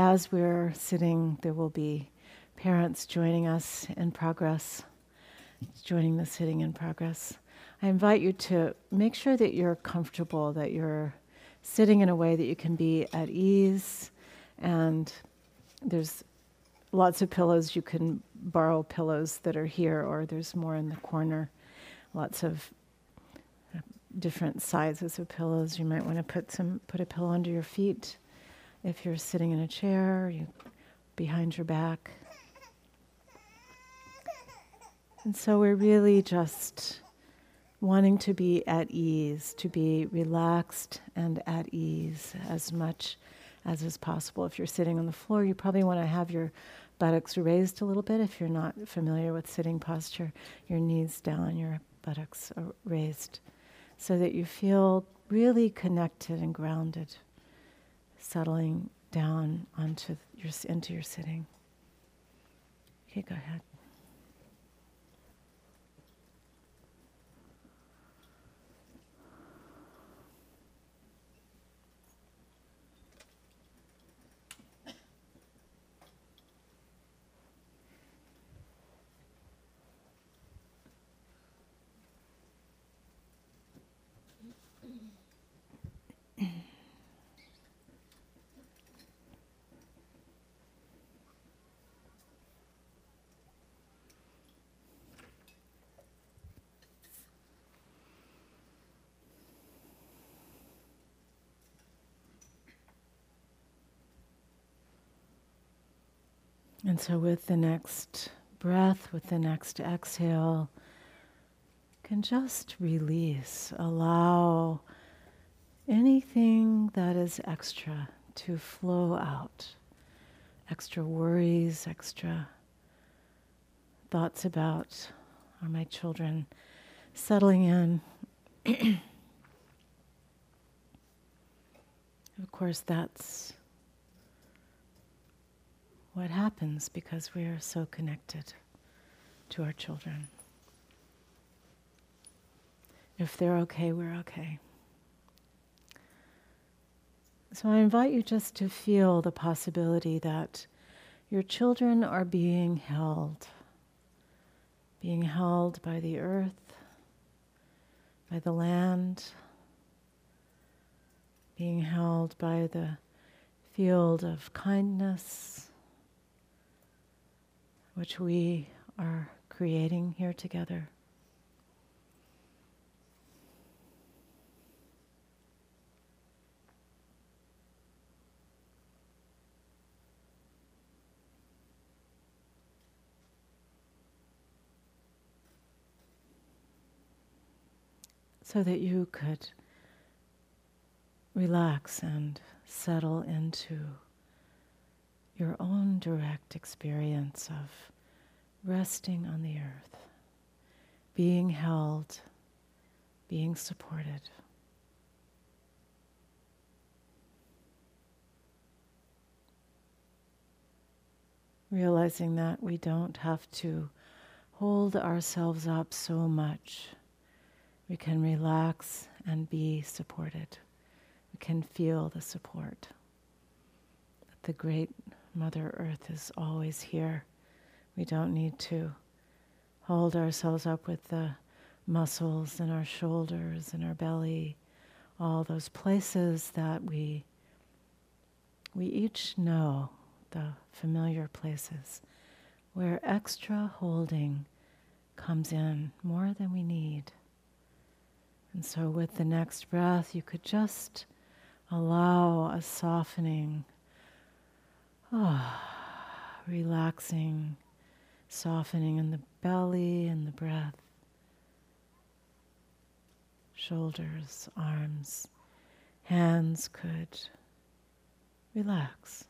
as we're sitting, there will be parents joining us in progress, joining the sitting in progress. I invite you to make sure that you're comfortable, that you're sitting in a way that you can be at ease. And there's lots of pillows. You can borrow pillows that are here, or there's more in the corner. Lots of different sizes of pillows. You might want to put some put a pillow under your feet if you're sitting in a chair, you behind your back. And so we're really just wanting to be at ease, to be relaxed and at ease as much as is possible. If you're sitting on the floor, you probably want to have your buttocks raised a little bit. If you're not familiar with sitting posture, your knees down, your buttocks raised, so that you feel really connected and grounded, settling down onto your, into your sitting. Okay, go ahead. And so, with the next breath, with the next exhale, can just release, allow anything that is extra to flow out. Extra worries, extra thoughts about are my children settling in. of course, that's what happens because we are so connected to our children. If they're okay, we're okay. So I invite you just to feel the possibility that your children are being held, being held by the earth, by the land, being held by the field of kindness which we are creating here together. So that you could relax and settle into your own direct experience of resting on the earth, being held, being supported. Realizing that we don't have to hold ourselves up so much. We can relax and be supported. We can feel the support. That the great Mother Earth is always here. We don't need to hold ourselves up with the muscles in our shoulders and our belly, all those places that we we each know the familiar places where extra holding comes in more than we need. And so, with the next breath, you could just allow a softening Ah, relaxing, softening in the belly and the breath, shoulders, arms, hands could relax.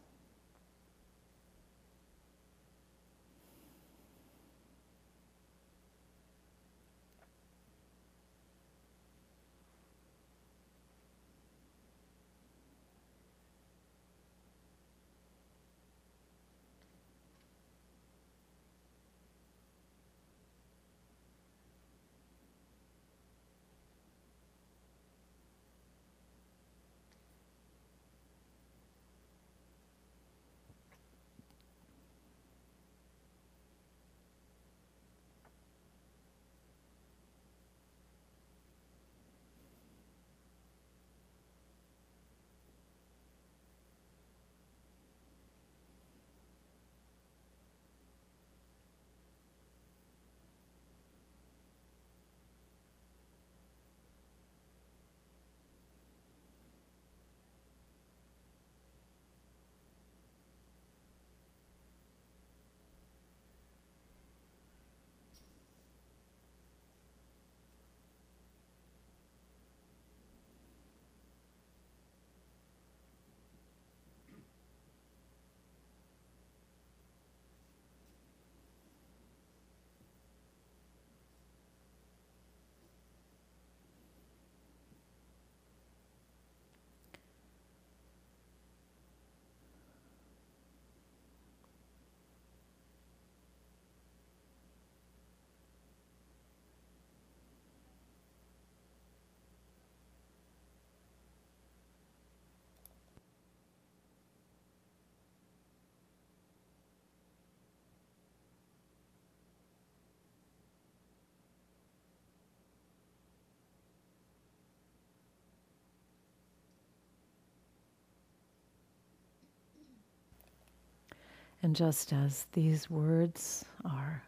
And just as these words are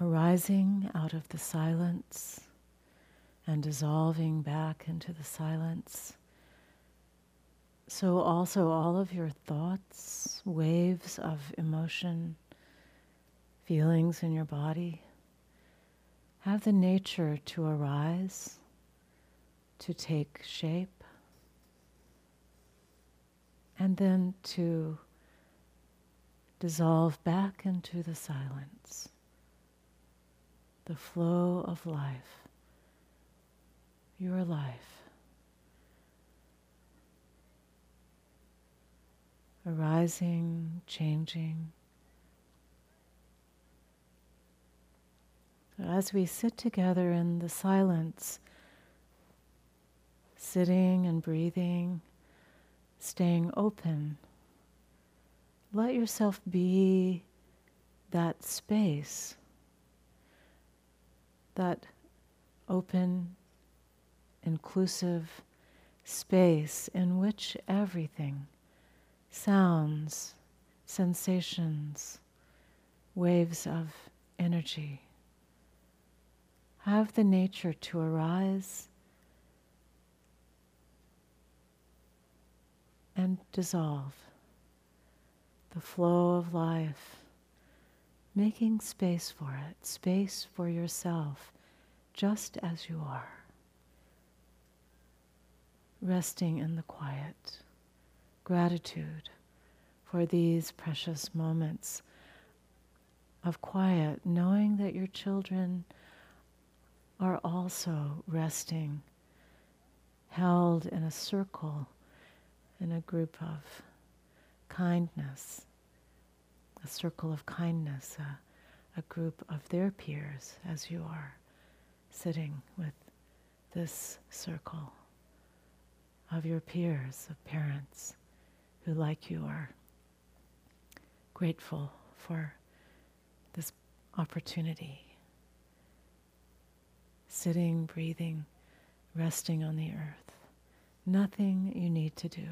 arising out of the silence and dissolving back into the silence, so also all of your thoughts, waves of emotion, feelings in your body, have the nature to arise, to take shape, and then to dissolve back into the silence, the flow of life, your life. Arising, changing. As we sit together in the silence, sitting and breathing, staying open let yourself be that space, that open, inclusive space in which everything sounds, sensations, waves of energy have the nature to arise and dissolve the flow of life, making space for it, space for yourself, just as you are. Resting in the quiet, gratitude for these precious moments of quiet, knowing that your children are also resting, held in a circle, in a group of kindness, a circle of kindness, a, a group of their peers as you are sitting with this circle of your peers, of parents who, like you, are grateful for this opportunity. Sitting, breathing, resting on the earth. Nothing you need to do.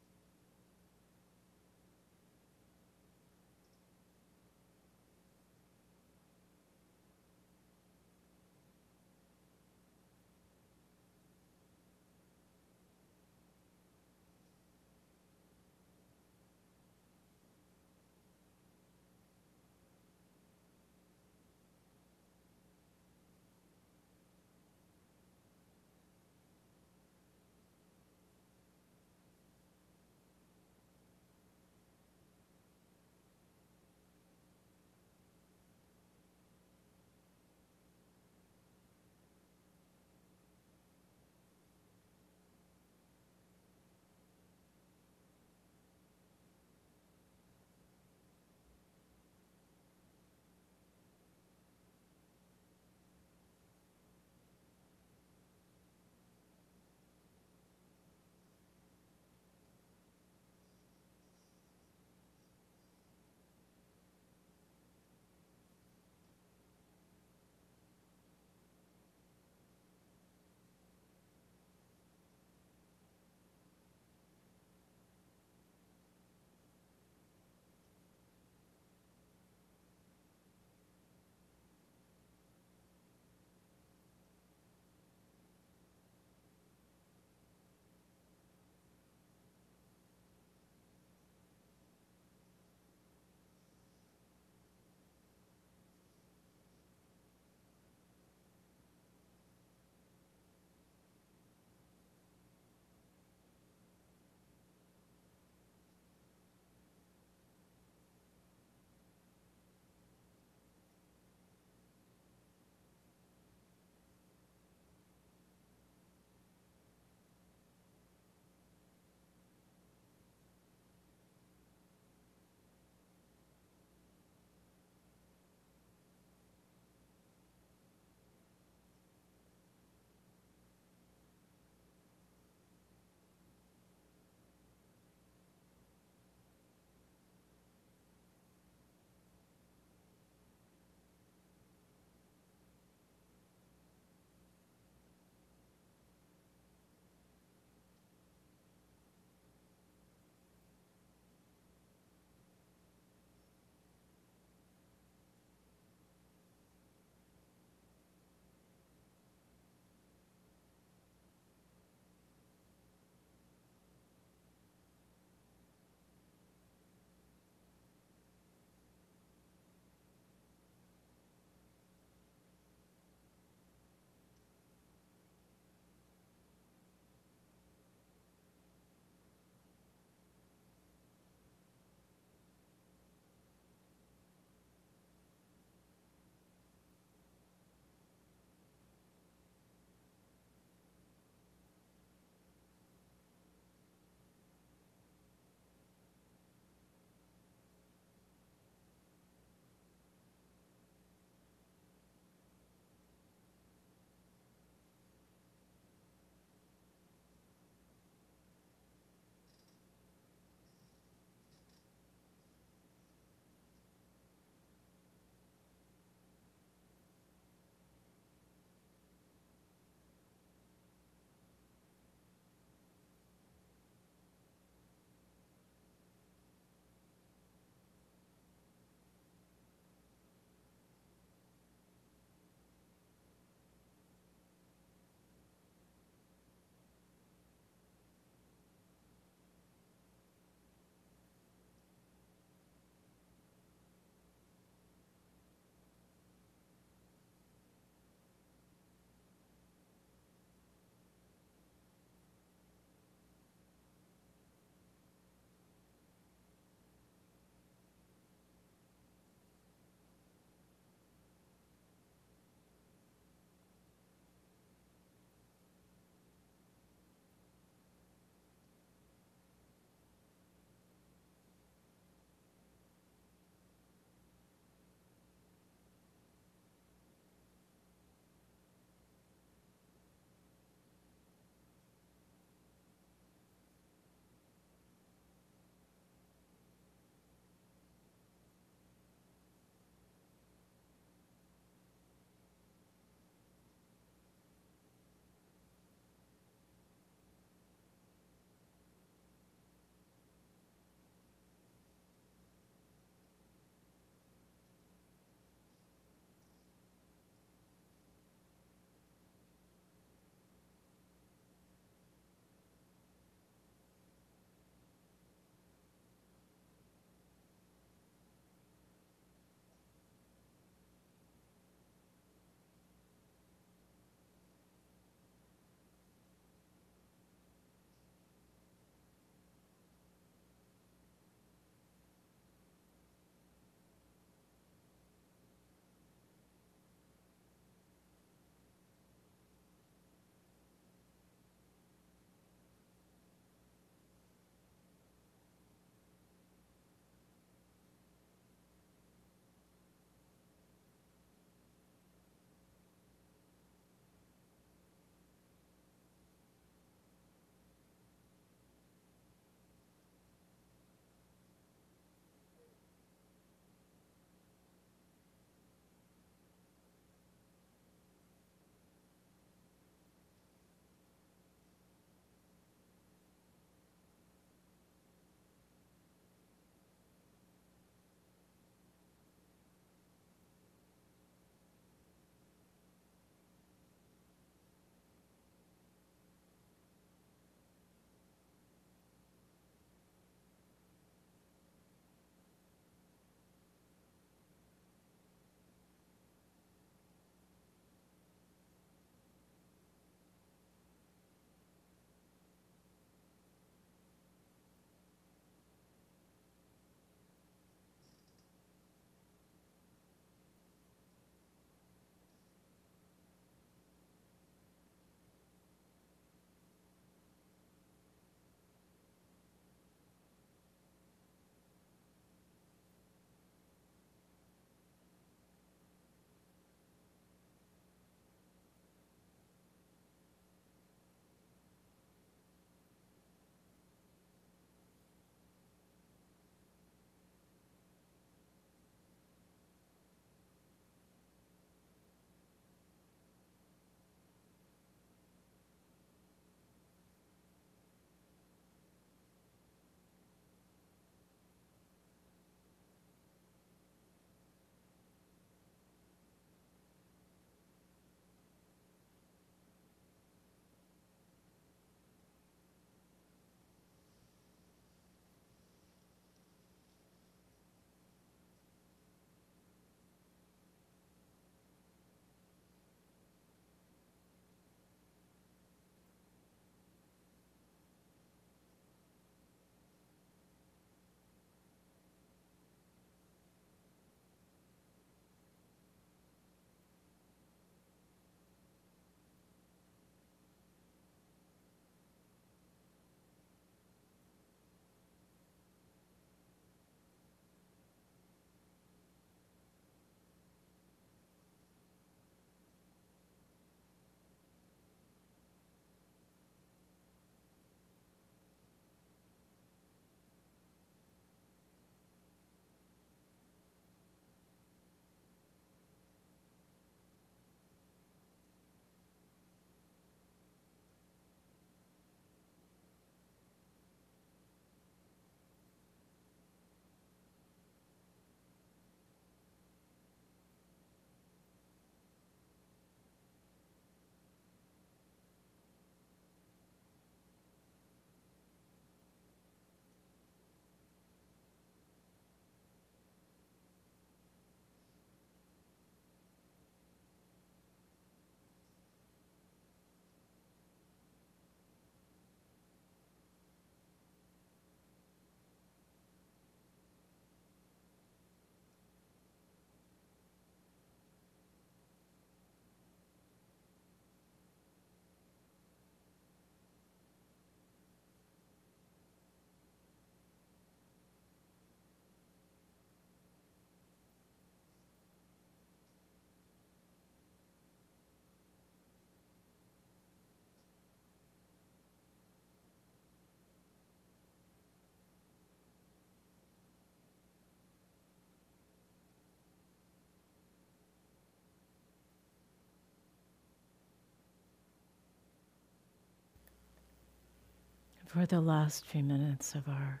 For the last few minutes of our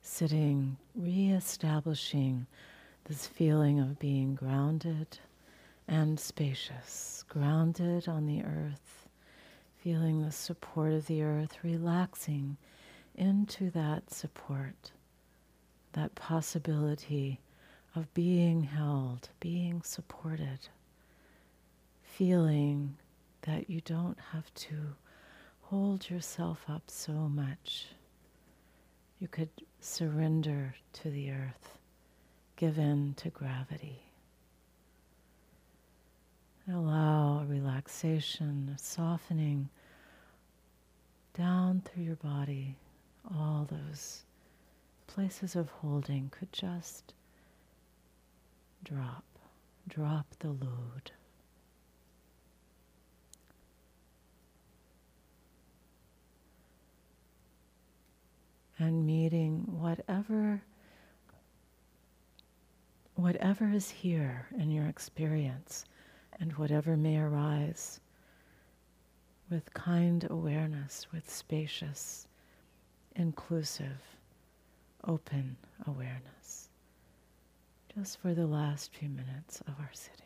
sitting, re-establishing this feeling of being grounded and spacious, grounded on the earth, feeling the support of the earth, relaxing into that support, that possibility of being held, being supported, feeling that you don't have to hold yourself up so much. You could surrender to the earth, give in to gravity. Allow a relaxation, a softening down through your body. All those places of holding could just drop, drop the load. And meeting whatever whatever is here in your experience and whatever may arise with kind awareness, with spacious, inclusive, open awareness, just for the last few minutes of our sitting.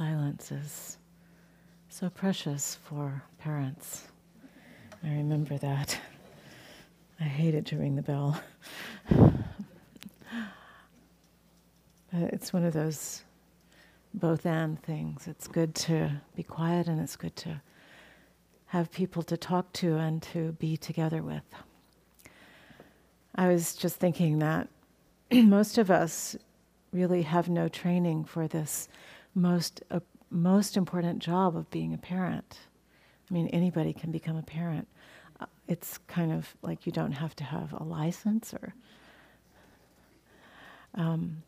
Silence is so precious for parents. I remember that. I hated to ring the bell. it's one of those both and things. It's good to be quiet and it's good to have people to talk to and to be together with. I was just thinking that most of us really have no training for this most uh, most important job of being a parent. I mean, anybody can become a parent. Uh, it's kind of like you don't have to have a license or. Um,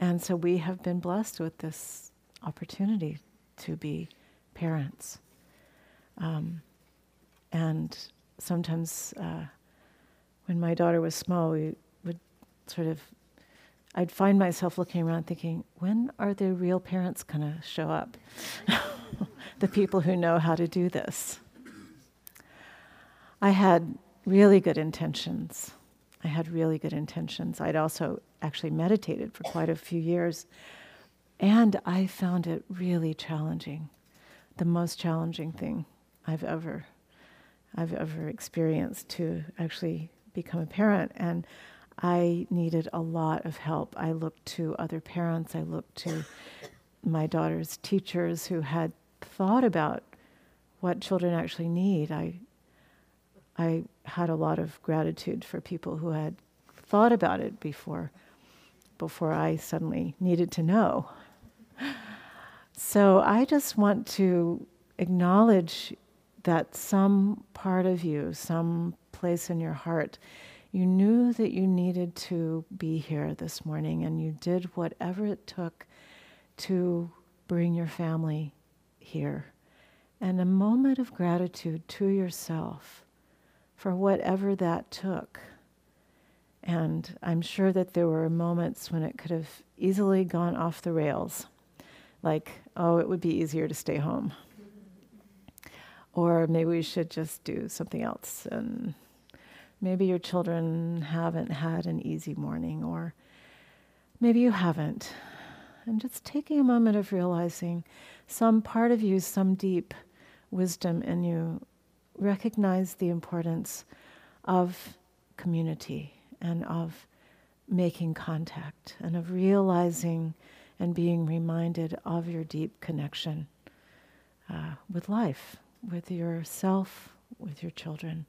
and so we have been blessed with this opportunity to be parents. Um, and sometimes uh, when my daughter was small, we would sort of, I'd find myself looking around thinking, when are the real parents going to show up? the people who know how to do this. I had really good intentions. I had really good intentions. I'd also actually meditated for quite a few years, and I found it really challenging. The most challenging thing I've ever I've ever experienced to actually become a parent and I needed a lot of help. I looked to other parents, I looked to my daughter's teachers who had thought about what children actually need. I I had a lot of gratitude for people who had thought about it before before I suddenly needed to know. So I just want to acknowledge that some part of you, some place in your heart, you knew that you needed to be here this morning and you did whatever it took to bring your family here. And a moment of gratitude to yourself for whatever that took. And I'm sure that there were moments when it could have easily gone off the rails. Like, oh, it would be easier to stay home. Or maybe we should just do something else. And maybe your children haven't had an easy morning, or maybe you haven't. And just taking a moment of realizing some part of you, some deep wisdom in you, recognize the importance of community and of making contact and of realizing and being reminded of your deep connection uh, with life, with yourself, with your children.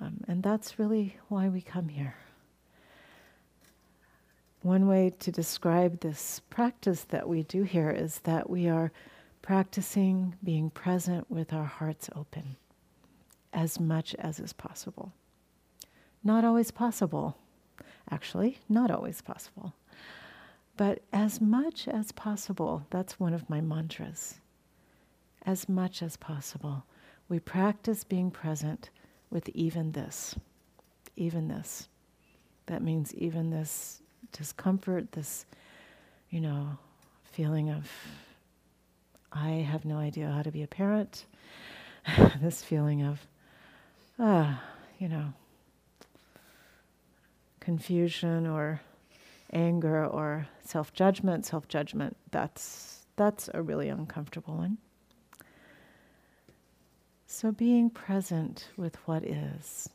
Um, and that's really why we come here. One way to describe this practice that we do here is that we are practicing being present with our hearts open as much as is possible. Not always possible, actually, not always possible. But as much as possible, that's one of my mantras. As much as possible, we practice being present with even this. Even this. That means even this discomfort, this, you know, feeling of, I have no idea how to be a parent, this feeling of, ah, you know, confusion or anger or self judgment. Self judgment, that's, that's a really uncomfortable one. So being present with what is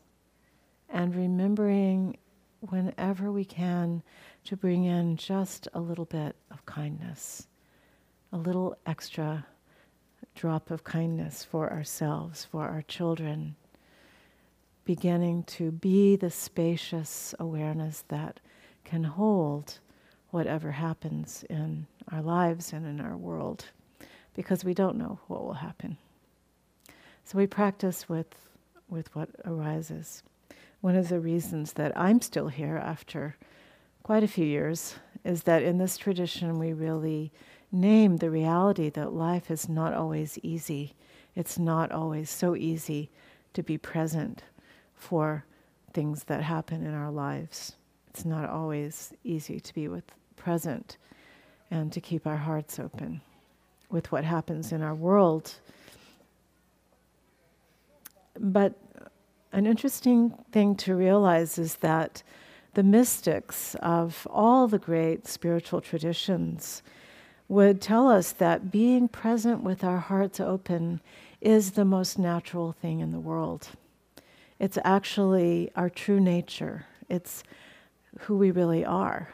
and remembering whenever we can to bring in just a little bit of kindness, a little extra drop of kindness for ourselves, for our children, beginning to be the spacious awareness that can hold whatever happens in our lives and in our world, because we don't know what will happen. So we practice with, with what arises. One of the reasons that I'm still here after quite a few years is that in this tradition we really name the reality that life is not always easy. It's not always so easy to be present for things that happen in our lives. It's not always easy to be with present and to keep our hearts open with what happens in our world. But an interesting thing to realize is that the mystics of all the great spiritual traditions would tell us that being present with our hearts open is the most natural thing in the world. It's actually our true nature, it's who we really are.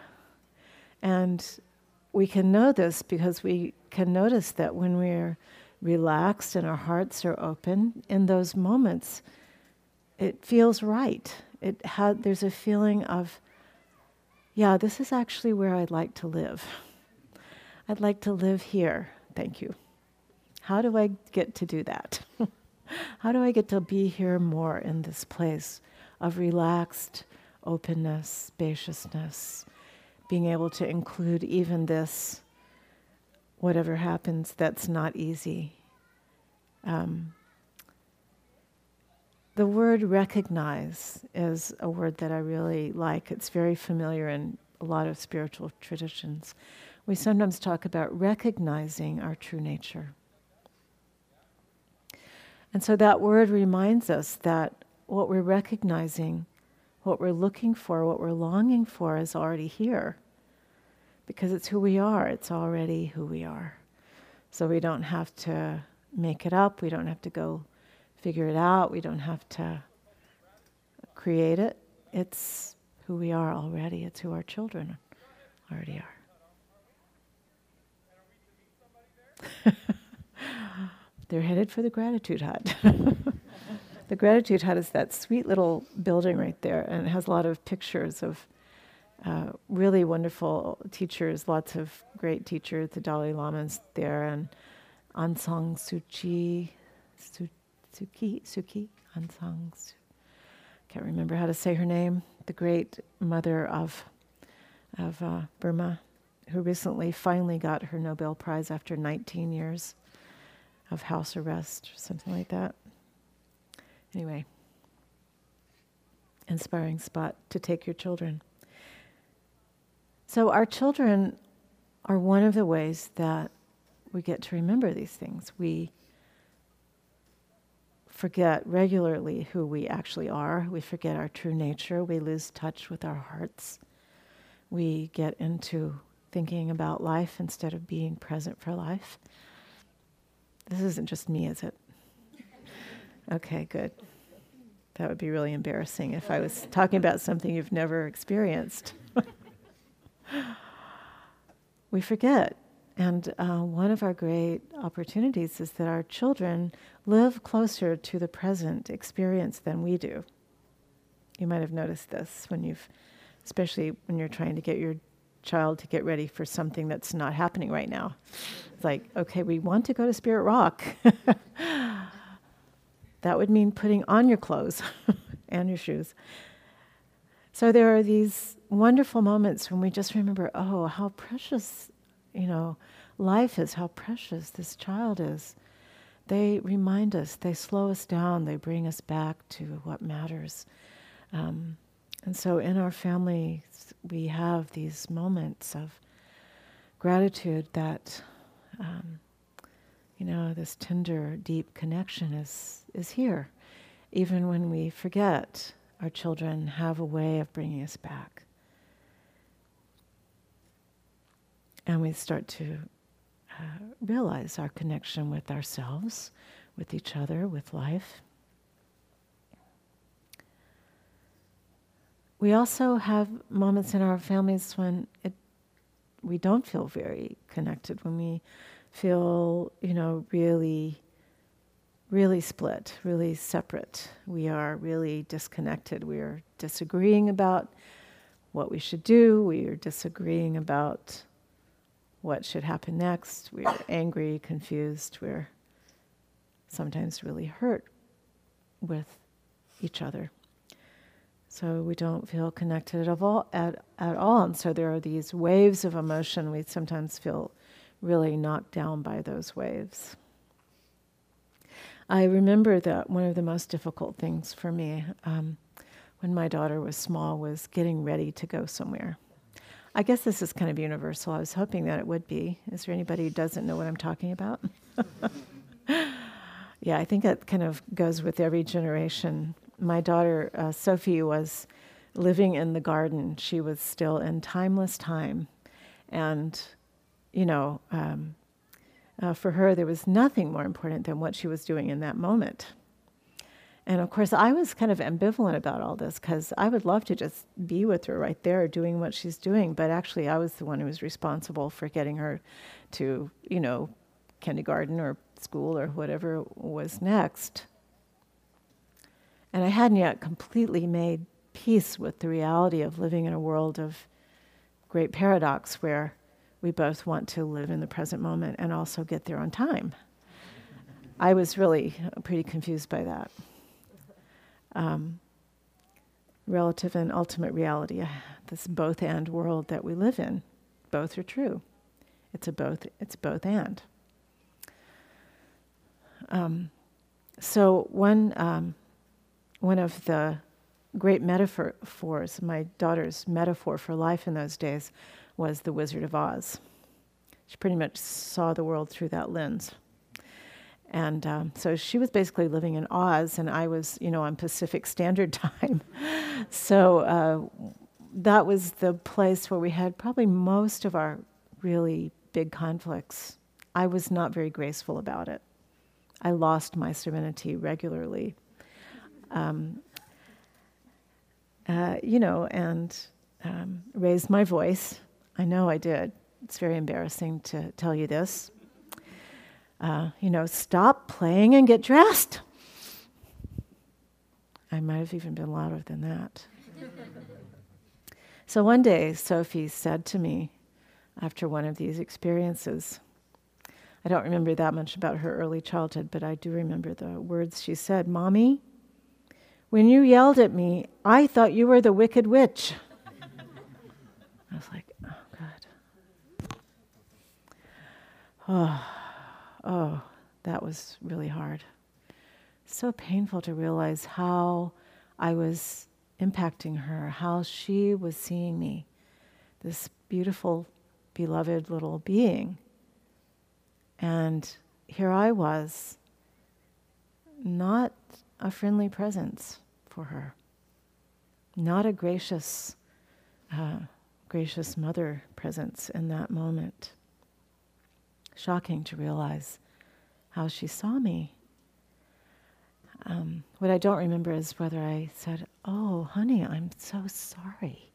And we can know this because we can notice that when we're relaxed and our hearts are open, in those moments, it feels right. It had, there's a feeling of, yeah, this is actually where I'd like to live. I'd like to live here. Thank you. How do I get to do that? How do I get to be here more in this place of relaxed openness, spaciousness, being able to include even this, whatever happens, that's not easy. Um, the word recognize is a word that I really like. It's very familiar in a lot of spiritual traditions. We sometimes talk about recognizing our true nature. And so that word reminds us that what we're recognizing, what we're looking for, what we're longing for is already here. Because it's who we are, it's already who we are. So we don't have to make it up, we don't have to go figure it out, we don't have to create it. It's who we are already, it's who our children already are. They're headed for the gratitude hut. the gratitude hut is that sweet little building right there, and it has a lot of pictures of uh, really wonderful teachers, lots of great teachers. The Dalai Lama's there, and Aung San Suu Kyi, Su, Suki, Suki, Aung San Suu. Can't remember how to say her name. The great mother of of uh, Burma, who recently finally got her Nobel Prize after 19 years of house arrest something like that. Anyway, inspiring spot to take your children. So, our children are one of the ways that we get to remember these things. We forget regularly who we actually are, we forget our true nature, we lose touch with our hearts, we get into thinking about life instead of being present for life. This isn't just me, is it? Okay, good. That would be really embarrassing if I was talking about something you've never experienced. we forget. And uh, one of our great opportunities is that our children live closer to the present experience than we do. You might have noticed this when you've, especially when you're trying to get your child to get ready for something that's not happening right now. It's like, okay, we want to go to Spirit Rock. that would mean putting on your clothes and your shoes. So there are these wonderful moments when we just remember, oh, how precious, you know, life is, how precious this child is. They remind us, they slow us down, they bring us back to what matters. Um, and so in our families, we have these moments of gratitude that, um, you know, this tender, deep connection is, is here. Even when we forget, our children have a way of bringing us back. And we start to uh, realize our connection with ourselves, with each other, with life. we also have moments in our families when it, we don't feel very connected, when we feel, you know, really, really split, really separate. We are really disconnected. We are disagreeing about what we should do. We are disagreeing about what should happen next. We're angry, confused. We're sometimes really hurt with each other. So we don't feel connected at all, at, at all. And so there are these waves of emotion. We sometimes feel really knocked down by those waves. I remember that one of the most difficult things for me um, when my daughter was small was getting ready to go somewhere. I guess this is kind of universal. I was hoping that it would be. Is there anybody who doesn't know what I'm talking about? yeah, I think it kind of goes with every generation. My daughter, uh, Sophie, was living in the garden. She was still in timeless time. And, you know, um, uh, for her, there was nothing more important than what she was doing in that moment. And of course, I was kind of ambivalent about all this because I would love to just be with her right there doing what she's doing. But actually, I was the one who was responsible for getting her to, you know, kindergarten or school or whatever was next. And I hadn't yet completely made peace with the reality of living in a world of great paradox where we both want to live in the present moment and also get there on time. I was really pretty confused by that um, relative and ultimate reality, uh, this both and world that we live in. Both are true. It's a both. It's both and. Um, so one um, one of the great metaphors, my daughter's metaphor for life in those days, was the Wizard of Oz. She pretty much saw the world through that lens. And um, so she was basically living in Oz, and I was, you know, on Pacific Standard Time. so uh, that was the place where we had probably most of our really big conflicts. I was not very graceful about it. I lost my serenity regularly. Um, uh, you know, and um, raised my voice. I know I did. It's very embarrassing to tell you this uh, you know, stop playing and get dressed. I might have even been louder than that. so one day, Sophie said to me, after one of these experiences, I don't remember that much about her early childhood, but I do remember the words she said Mommy, when you yelled at me, I thought you were the wicked witch. I was like, oh, God. Oh oh, that was really hard. So painful to realize how I was impacting her, how she was seeing me, this beautiful, beloved little being. And here I was, not a friendly presence for her, not a gracious, uh, gracious mother presence in that moment shocking to realize how she saw me. Um, what I don't remember is whether I said, Oh, honey, I'm so sorry.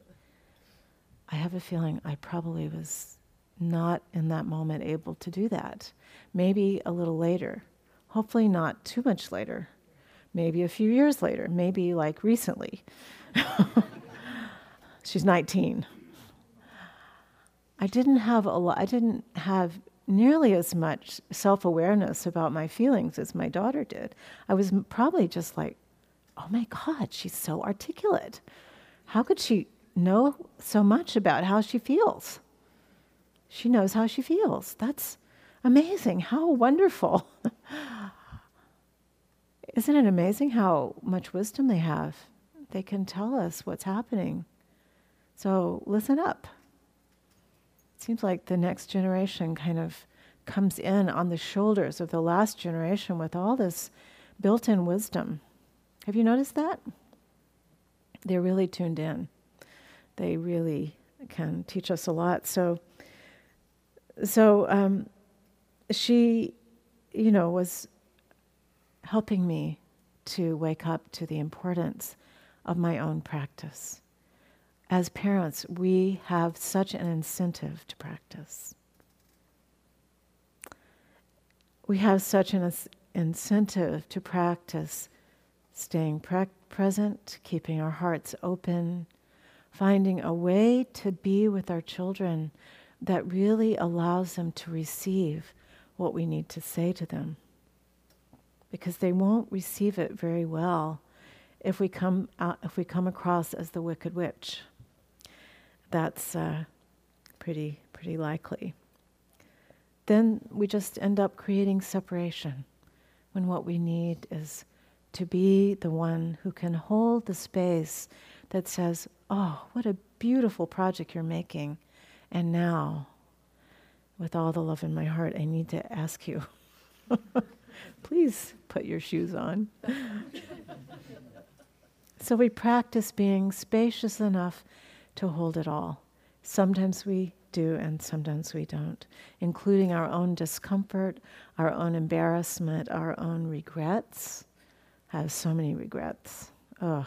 I have a feeling I probably was not in that moment able to do that. Maybe a little later. Hopefully, not too much later. Maybe a few years later. Maybe like recently. She's 19. I didn't have a lot, I didn't have nearly as much self awareness about my feelings as my daughter did. I was probably just like, oh my God, she's so articulate. How could she know so much about how she feels? She knows how she feels. That's amazing. How wonderful. Isn't it amazing how much wisdom they have? They can tell us what's happening. So listen up seems like the next generation kind of comes in on the shoulders of the last generation with all this built in wisdom. Have you noticed that? They're really tuned in. They really can teach us a lot. So, so um, she, you know, was helping me to wake up to the importance of my own practice as parents, we have such an incentive to practice. We have such an incentive to practice staying pre- present, keeping our hearts open, finding a way to be with our children that really allows them to receive what we need to say to them. Because they won't receive it very well if we come, out, if we come across as the wicked witch that's uh, pretty pretty likely. Then we just end up creating separation when what we need is to be the one who can hold the space that says, "Oh, what a beautiful project you're making. And now, with all the love in my heart, I need to ask you please put your shoes on. so we practice being spacious enough to hold it all. Sometimes we do, and sometimes we don't, including our own discomfort, our own embarrassment, our own regrets. I have so many regrets. Ugh.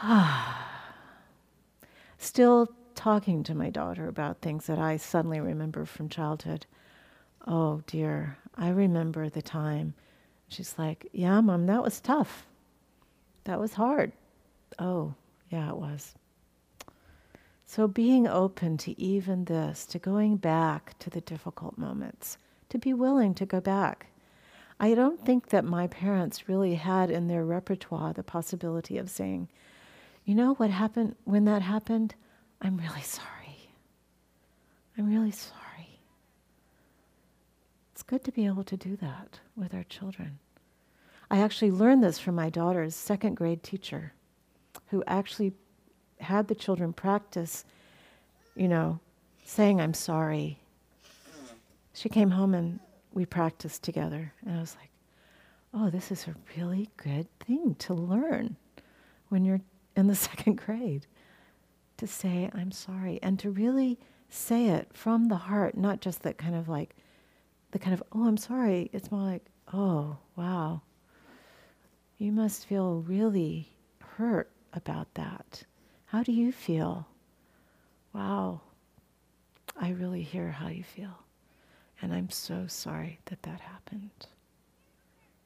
Still talking to my daughter about things that I suddenly remember from childhood. Oh dear, I remember the time. She's like, Yeah, mom, that was tough. That was hard. Oh, yeah, it was. So being open to even this, to going back to the difficult moments, to be willing to go back. I don't think that my parents really had in their repertoire the possibility of saying, you know what happened when that happened? I'm really sorry. I'm really sorry. It's good to be able to do that with our children. I actually learned this from my daughter's second grade teacher, who actually had the children practice, you know, saying, I'm sorry. She came home and we practiced together. And I was like, oh, this is a really good thing to learn when you're in the second grade to say, I'm sorry, and to really say it from the heart, not just that kind of like, the kind of, oh, I'm sorry. It's more like, oh, wow. You must feel really hurt about that. How do you feel? Wow, I really hear how you feel. And I'm so sorry that that happened.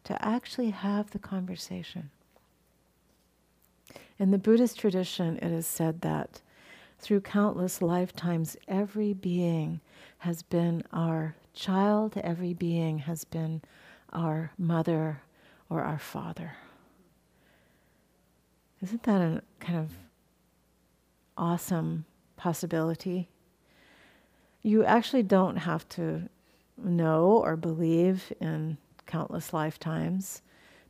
To actually have the conversation. In the Buddhist tradition, it is said that through countless lifetimes, every being has been our child, every being has been our mother or our father. Isn't that a kind of awesome possibility. You actually don't have to know or believe in countless lifetimes,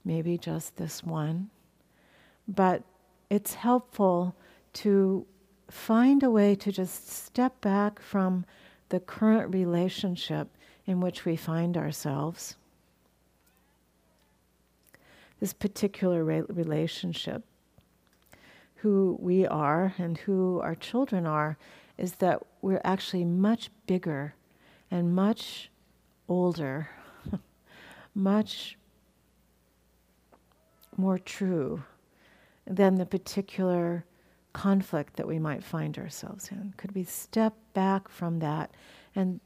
maybe just this one. But it's helpful to find a way to just step back from the current relationship in which we find ourselves. This particular re- relationship who we are and who our children are is that we're actually much bigger and much older, much more true than the particular conflict that we might find ourselves in. Could we step back from that and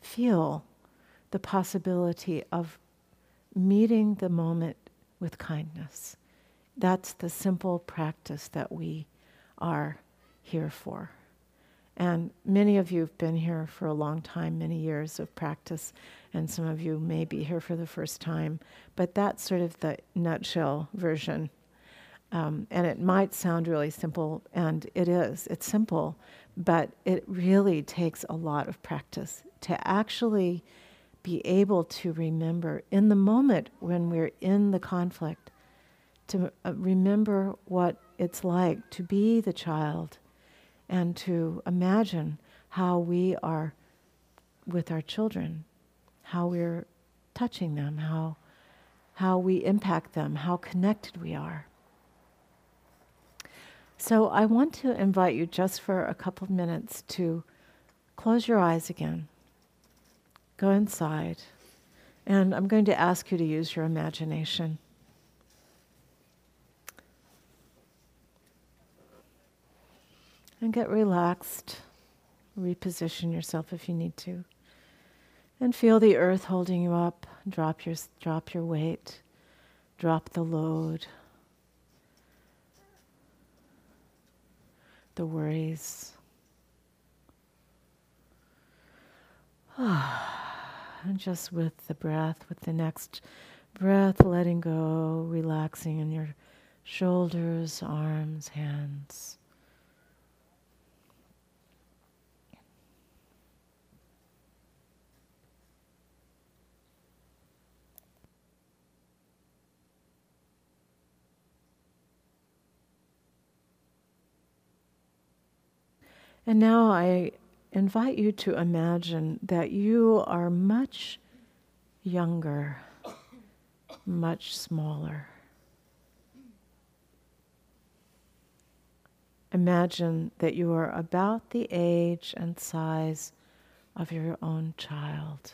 feel the possibility of meeting the moment with kindness? That's the simple practice that we are here for. And many of you have been here for a long time, many years of practice, and some of you may be here for the first time. But that's sort of the nutshell version. Um, and it might sound really simple, and it is. It's simple, but it really takes a lot of practice to actually be able to remember in the moment when we're in the conflict to uh, remember what it's like to be the child and to imagine how we are with our children, how we're touching them, how, how we impact them, how connected we are. So I want to invite you just for a couple of minutes to close your eyes again, go inside, and I'm going to ask you to use your imagination. And get relaxed. Reposition yourself if you need to. And feel the earth holding you up. Drop your, drop your weight. Drop the load. The worries. and just with the breath, with the next breath, letting go, relaxing in your shoulders, arms, hands. And now I invite you to imagine that you are much younger, much smaller. Imagine that you are about the age and size of your own child.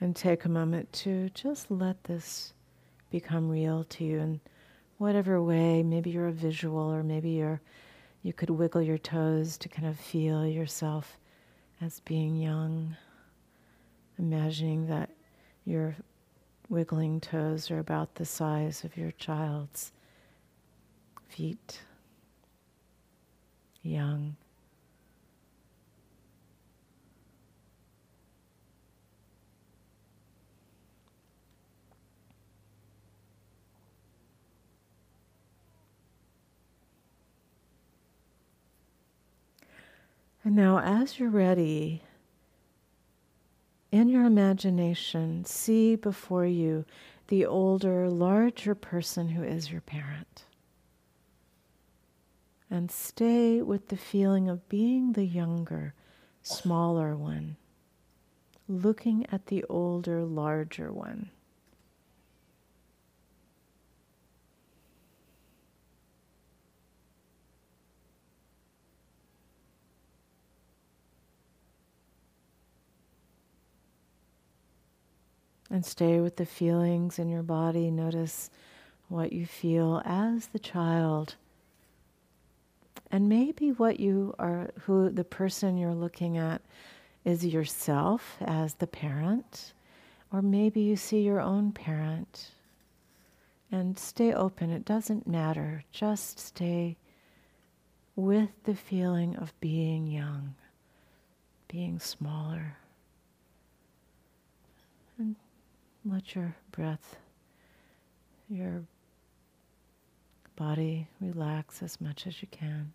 And take a moment to just let this become real to you in whatever way. Maybe you're a visual, or maybe you're you could wiggle your toes to kind of feel yourself as being young. Imagining that your wiggling toes are about the size of your child's feet, young. And now, as you're ready, in your imagination, see before you the older, larger person who is your parent. And stay with the feeling of being the younger, smaller one, looking at the older, larger one. And stay with the feelings in your body. Notice what you feel as the child. And maybe what you are, who the person you're looking at is yourself as the parent, or maybe you see your own parent. And stay open, it doesn't matter. Just stay with the feeling of being young, being smaller. And let your breath, your body relax as much as you can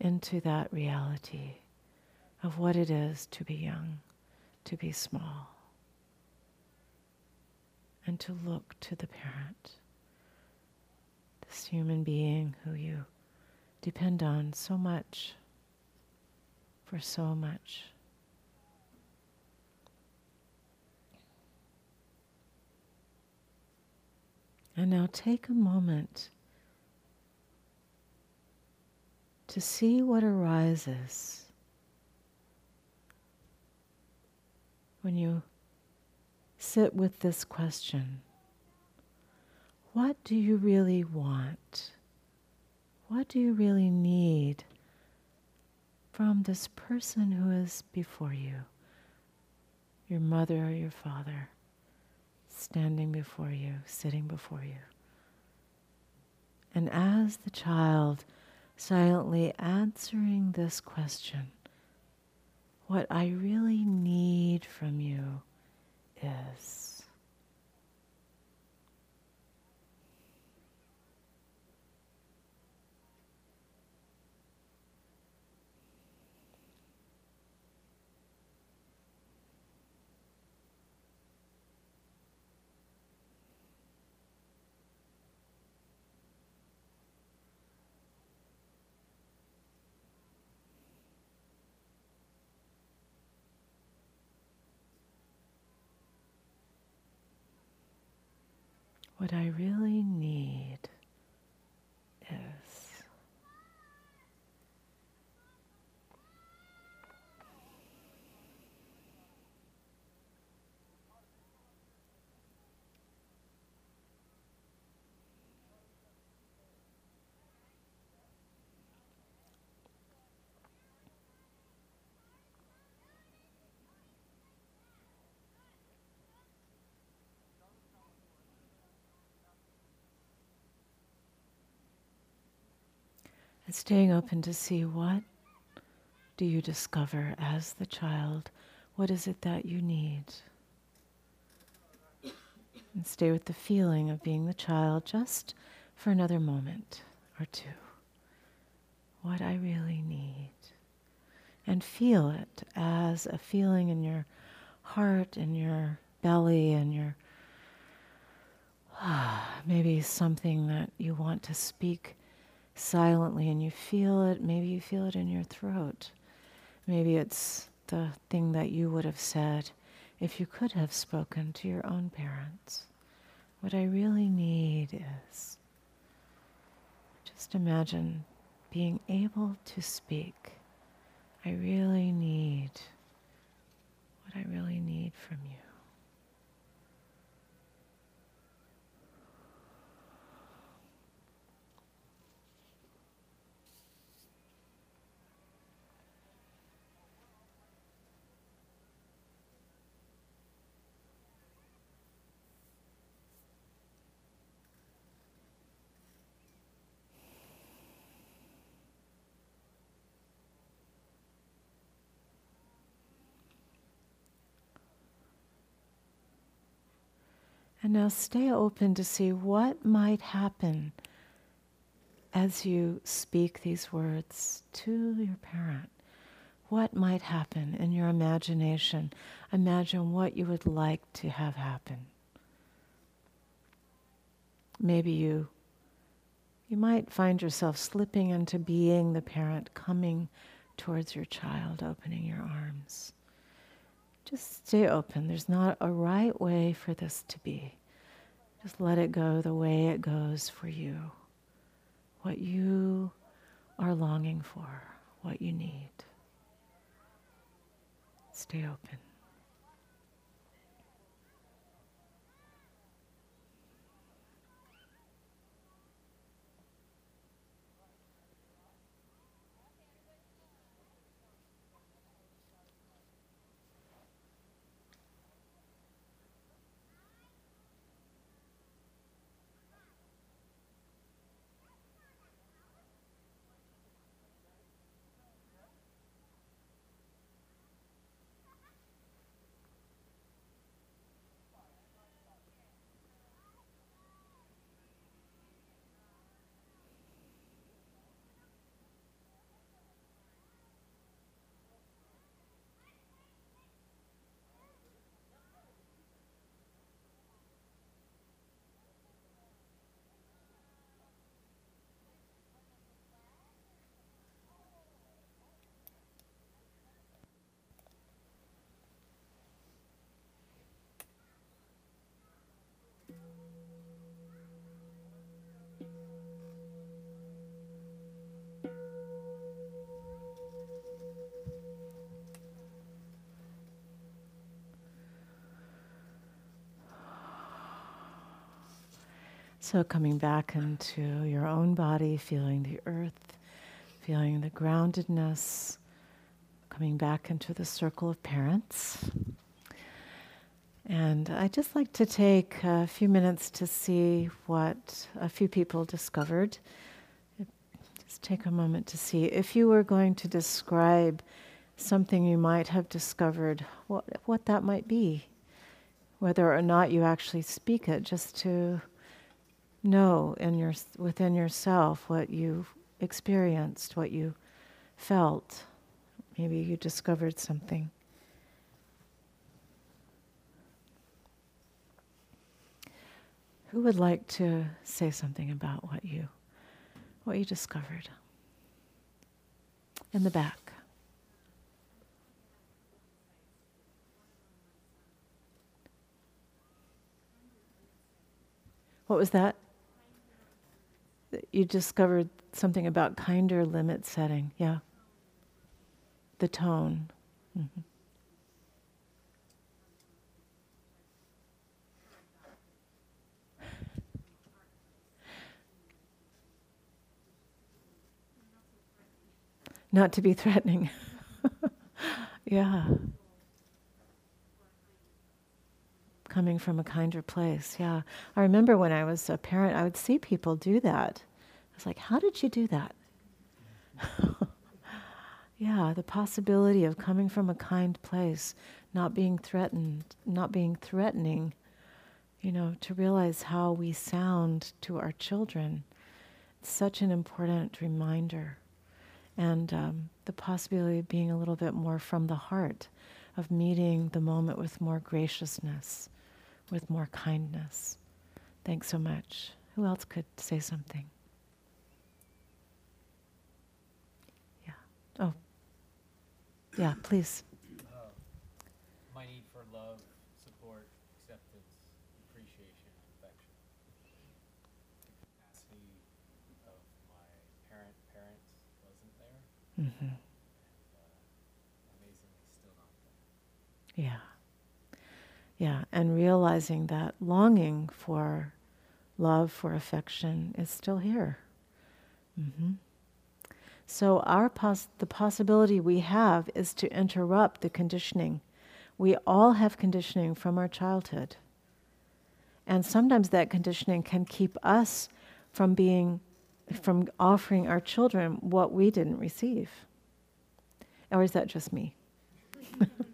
into that reality of what it is to be young, to be small, and to look to the parent, this human being who you depend on so much for so much. And now take a moment to see what arises when you sit with this question What do you really want? What do you really need from this person who is before you? Your mother or your father? Standing before you, sitting before you. And as the child silently answering this question, what I really need from you is. What I really need is. and staying open to see what do you discover as the child? What is it that you need? And stay with the feeling of being the child just for another moment or two. What I really need. And feel it as a feeling in your heart and your belly and your maybe something that you want to speak silently and you feel it, maybe you feel it in your throat. Maybe it's the thing that you would have said if you could have spoken to your own parents. What I really need is just imagine being able to speak. I really need what I really need from you. And now stay open to see what might happen as you speak these words to your parent. What might happen in your imagination? Imagine what you would like to have happen. Maybe you you might find yourself slipping into being the parent coming towards your child, opening your arms. Just stay open. There's not a right way for this to be. Just let it go the way it goes for you. What you are longing for, what you need. Stay open. So, coming back into your own body, feeling the earth, feeling the groundedness, coming back into the circle of parents. And I just like to take a few minutes to see what a few people discovered. Just take a moment to see if you were going to describe something you might have discovered, what, what that might be. Whether or not you actually speak it, just to know in your, within yourself what you experienced, what you felt. Maybe you discovered something. Who would like to say something about what you what you discovered? In the back. What was that? You discovered something about kinder limit setting. Yeah. The tone. Mm-hmm. Not to be threatening. yeah. Coming from a kinder place. Yeah. I remember when I was a parent, I would see people do that. I was like, how did you do that? yeah, the possibility of coming from a kind place, not being threatened, not being threatening, you know, to realize how we sound to our children. It's such an important reminder. And um, the possibility of being a little bit more from the heart, of meeting the moment with more graciousness with more kindness. Thanks so much. Who else could say something? Yeah. Oh. Yeah, please. Uh, my need for love, support, acceptance, appreciation, affection. The capacity of my parent parents wasn't there, Mm-hmm. and uh, amazingly still not there. Yeah. Yeah, and realizing that longing for love, for affection is still here. hmm So our pos- the possibility we have is to interrupt the conditioning. We all have conditioning from our childhood. And sometimes that conditioning can keep us from being from offering our children what we didn't receive. Or is that just me?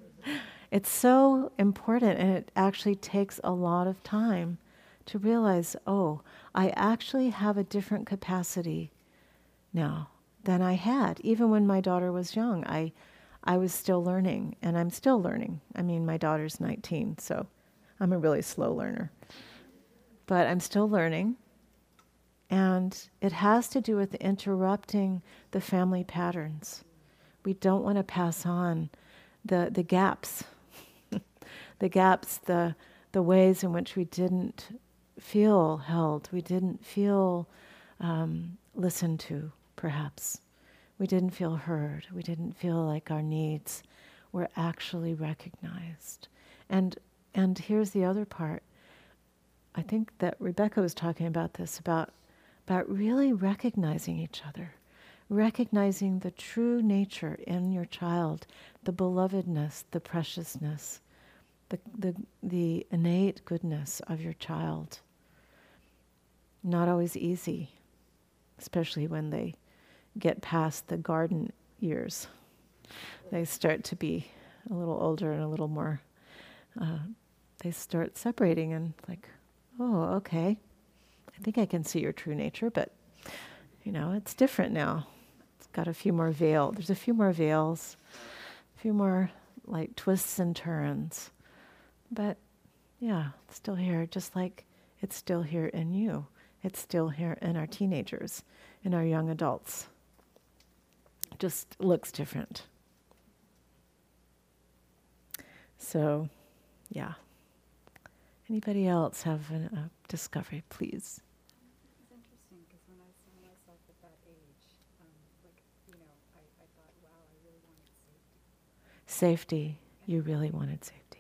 It's so important, and it actually takes a lot of time to realize oh, I actually have a different capacity now than I had. Even when my daughter was young, I, I was still learning, and I'm still learning. I mean, my daughter's 19, so I'm a really slow learner. But I'm still learning, and it has to do with interrupting the family patterns. We don't want to pass on the, the gaps the gaps, the, the ways in which we didn't feel held, we didn't feel um, listened to, perhaps. We didn't feel heard, we didn't feel like our needs were actually recognized. And, and here's the other part. I think that Rebecca was talking about this about, about really recognizing each other, recognizing the true nature in your child, the belovedness, the preciousness the, the, the innate goodness of your child. Not always easy, especially when they get past the garden years. They start to be a little older and a little more, uh, they start separating and like, oh, okay, I think I can see your true nature, but you know, it's different now. It's got a few more veils. There's a few more veils, a few more like twists and turns. But yeah, it's still here, just like it's still here in you. It's still here in our teenagers, in our young adults. It just looks different. So, yeah. Anybody else have a uh, discovery, please? It's interesting because when I saw myself at that age, um, like, you know, I, I thought, wow, I really wanted safety. Safety. You really wanted safety.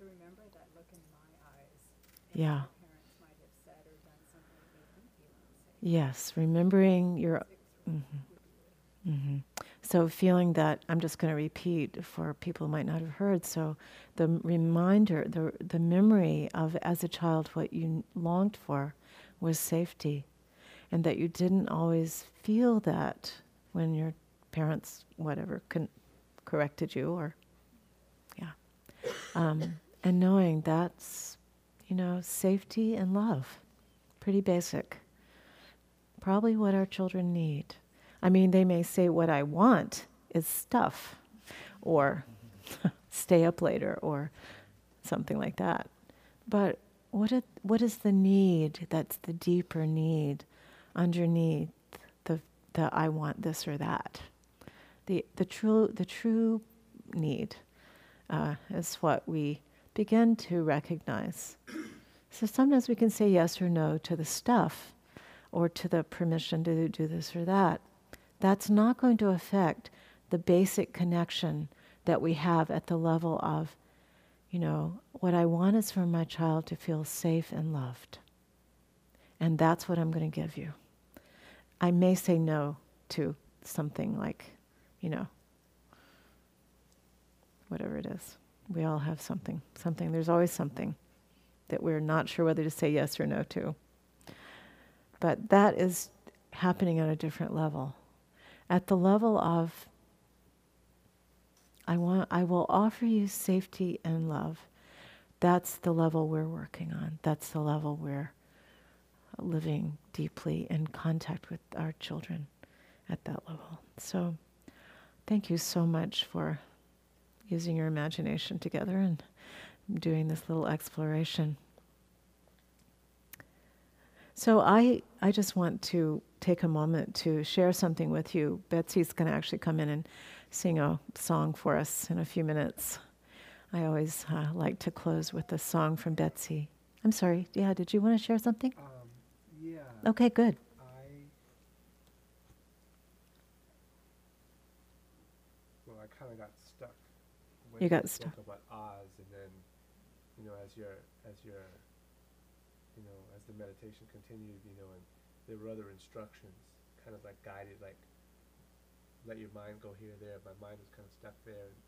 to remember that look in my eyes. Yeah. parents might have said or done something that made them feel unsafe. Yes, remembering your. Mm-hmm. Mm-hmm. So, feeling that, I'm just going to repeat for people who might not have heard. So, the reminder, the, the memory of as a child what you longed for was safety, and that you didn't always feel that when your parents, whatever, con- corrected you or, yeah. Um, and knowing that's, you know, safety and love. Pretty basic. Probably what our children need. I mean, they may say, What I want is stuff, or stay up later, or something like that. But what, it, what is the need that's the deeper need underneath the, the I want this or that? The, the, true, the true need uh, is what we begin to recognize. So sometimes we can say yes or no to the stuff or to the permission to do this or that. That's not going to affect the basic connection that we have at the level of, you know, what I want is for my child to feel safe and loved. And that's what I'm going to give you. I may say no to something like, you know, whatever it is. We all have something, something. There's always something that we're not sure whether to say yes or no to. But that is happening on a different level. At the level of, I, want, I will offer you safety and love. That's the level we're working on. That's the level we're living deeply in contact with our children at that level. So, thank you so much for using your imagination together and doing this little exploration. So I, I just want to take a moment to share something with you. Betsy's going to actually come in and sing a song for us in a few minutes. I always uh, like to close with a song from Betsy. I'm sorry. Yeah, did you want to share something? Um, yeah. Okay, good. I well, I kind of got stuck. You got stuck. about Oz, and then you know, as your as your you know, as the meditation continued, you know, and there were other instructions, kind of like guided, like let your mind go here, there. My mind was kind of stuck there, and,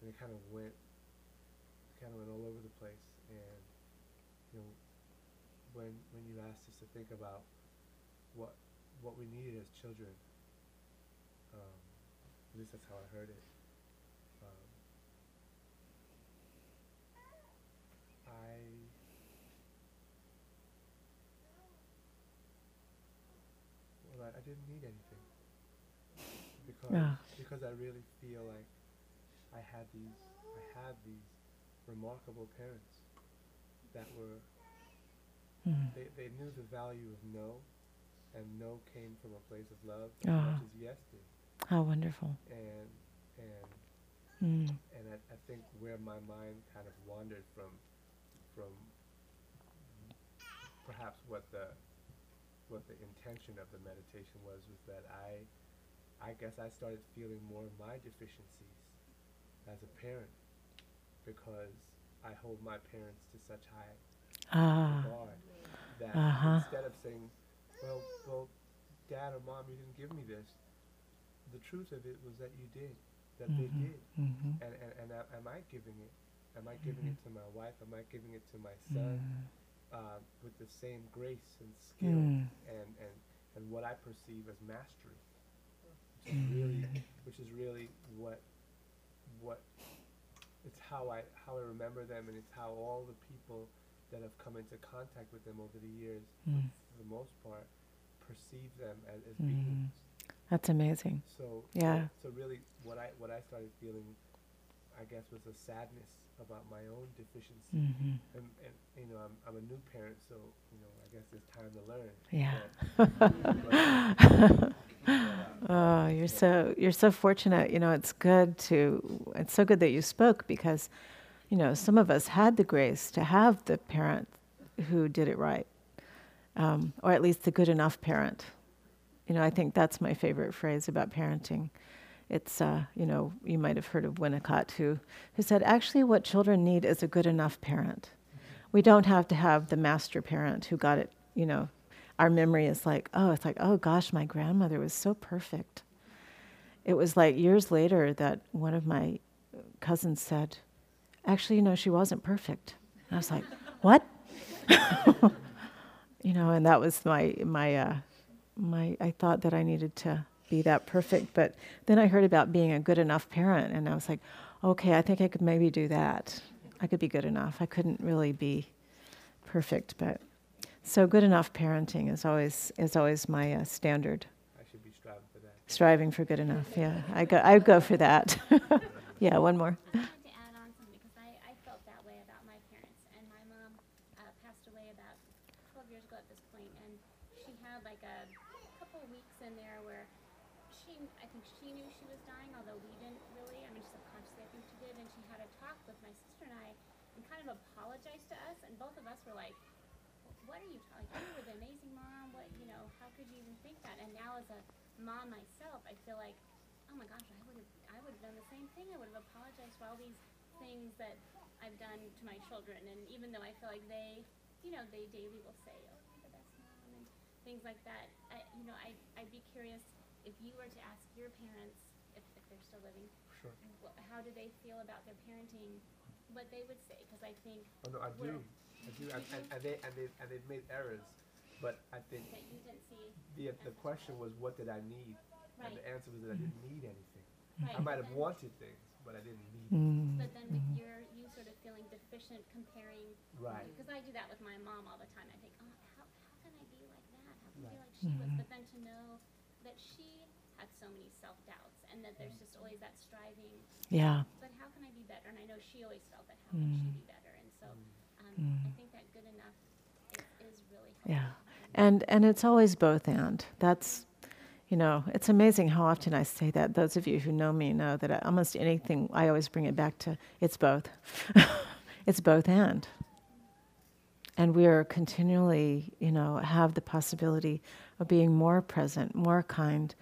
and it kind of went, kind of went all over the place, and you know, when when you asked us to think about what what we needed as children. Um, at least that's how I heard it. Well, I, didn't need anything because Ah. because I really feel like I had these I had these remarkable parents that were Mm. they, they knew the value of no, and no came from a place of love as Ah. much as yes did. How wonderful. And and Mm. and I, I think where my mind kind of wandered from from perhaps what the what the intention of the meditation was was that I I guess I started feeling more of my deficiencies as a parent because I hold my parents to such high Ah. regard that Uh-huh. instead of saying, well, well, dad or mom, you didn't give me this, the truth of it was that you did, that they Mhm. did. Mhm. And, and, and am I giving it? Am I giving it to my wife? Am I giving it to my son. Uh, with the same grace and skill Mm. and, and, and what I perceive as mastery? Which is really, which is really what, what, it's how I, how I remember them and it's how all the people that have come into contact with them over the years, Mm. for the most part, perceive them as, as Mhm. beings. That's amazing. So Yeah. So, so really, what I what I started feeling, I guess, was a sadness about my own deficiency. hmm And, and you know, I'm I'm a new parent, so you know, I guess there's time to learn. Yeah. But, uh, Oh, you're so you're so fortunate. You know, it's good to it's so good that you spoke because, you know, some of us had the grace to have the parent who did it right, um, or at least the good enough parent. You know, I think that's my favorite phrase about parenting. It's uh, you know, you might have heard of Winnicott who who said actually what children need is a good enough parent. We don't have to have the master parent who got it, you know, our memory is like, oh, it's like, oh gosh, my grandmother was so perfect. It was like years later that one of my cousins said, actually, you know, she wasn't perfect. And I was like, what? you know, and that was my my uh, my. I thought that I needed to be that perfect, but then I heard about being a good enough parent, and I was like, okay, I think I could maybe do that. I could be good enough. I couldn't really be perfect, but so good enough parenting is always is always my uh, standard. I should be striving for that. Striving for good enough. Yeah, I go. I go for that. yeah, one more. I wanted to add on something because I, I felt that way about my parents. And my mom uh, passed away about 12 years ago at this point, and she had like a couple of weeks in there where she, I think she knew she was dying, although we didn't really. I mean, subconsciously, I think she did. And she had a talk with my sister and I, and kind of apologized to us. And both of us were like, "What are you talking? You were the amazing mom. What you know? How could you even think that?" And now, as a mom myself, I feel like oh my gosh, I would have, I would have done the same thing. I would have apologized for all these things that I've done to my children. And even though I feel like they, you know, they daily will say, oh, you're the best mom and things like that. I, you know, I, I'd be curious if you were to ask your parents, if, if they're still living, Sure. how do they feel about their parenting, what they would say. Because I think Oh no, I do. Well- I do. And, and, and they and they and they've made errors, but I think that you didn't see, the the question was, what did I need? And right, the answer was that I didn't need anything. right. I might have then- wanted things, but I didn't need. Mm. But then with your, you sort of feeling deficient comparing Right. Because I do that with my mom all the time. I think, oh, how, how can I be like that? How can I be Right. like she was? Mhm. But then to know that she had so many self doubts and that there's just always that striving. Yeah. But how can I be better, and I know she always felt that how can she Mm. be better, and so um, Mm. I think that good enough is, is really helpful. Yeah. And and it's always both and. That's you know, it's amazing how often I say that. Those of you who know me know that I, almost anything I always bring it back to it's both. it's both and. And we are continually, you know, have the possibility of being more present, more kind,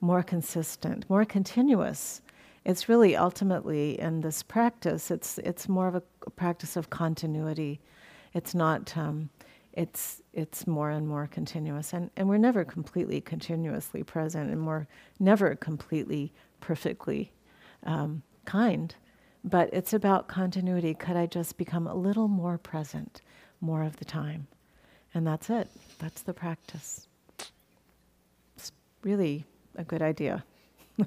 more consistent, more continuous. It's really ultimately in this practice. It's it's more of a, practice of continuity. It's not. Um, it's it's more and more continuous, and and we're never completely continuously present, and we're never completely perfectly um, kind. But it's about continuity. Could I just become a little more present, more of the time, and that's it. That's the practice. It's really a good idea.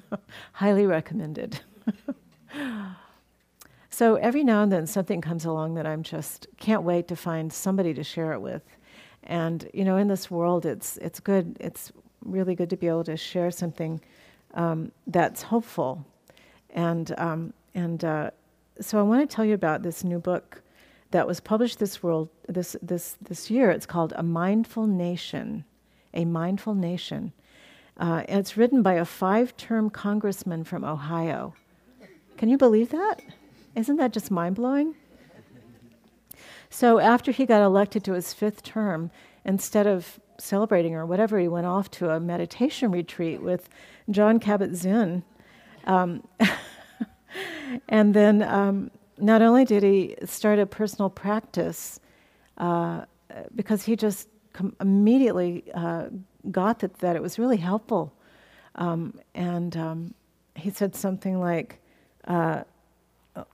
Highly recommended. so every now and then something comes along that I'm just can't wait to find somebody to share it with. And you know, in this world, it's it's good. It's really good to be able to share something um, that's hopeful. And um, and uh, so I want to tell you about this new book that was published this world this this this year. It's called A Mindful Nation, a Mindful Nation. Uh, it's written by a five term congressman from Ohio. Can you believe that? Isn't that just mind blowing? So, after he got elected to his fifth term, instead of celebrating or whatever, he went off to a meditation retreat with Jon Kabat Zinn. Um, and then, um, not only did he start a personal practice, uh, because he just com- immediately uh, got that, that it was really helpful. Um, and um, he said something like, uh, oh,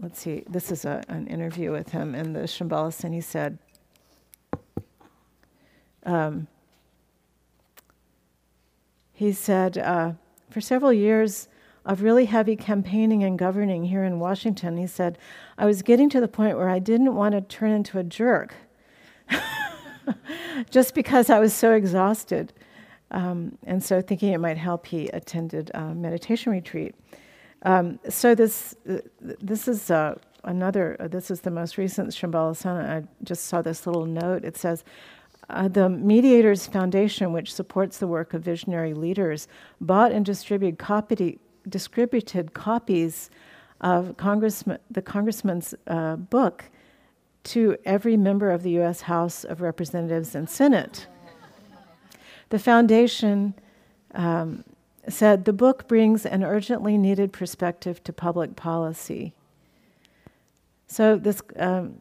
let's see, this is a, an interview with him in the Shambhala, and he said, um, he said, uh, for several years of really heavy campaigning and governing here in Washington, he said, I was getting to the point where I didn't want to turn into a jerk just because I was so exhausted. Um, and so, thinking it might help, he attended a meditation retreat. Um, so this this is uh, another. Uh, this is the most recent Shambhala Sun. I just saw this little note. It says. Uh, the Mediators Foundation, which supports the work of visionary leaders, bought and distributed, copied, distributed copies of Congressman, the Congressman's uh, book to every member of the U.S. House of Representatives and Senate. The foundation um, said the book brings an urgently needed perspective to public policy. So this. Um,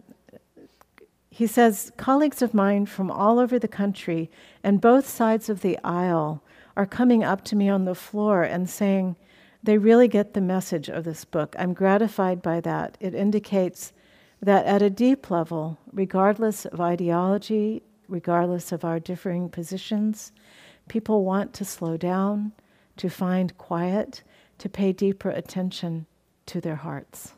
he says, colleagues of mine from all over the country and both sides of the aisle are coming up to me on the floor and saying they really get the message of this book. I'm gratified by that. It indicates that at a deep level, regardless of ideology, regardless of our differing positions, people want to slow down, to find quiet, to pay deeper attention to their hearts.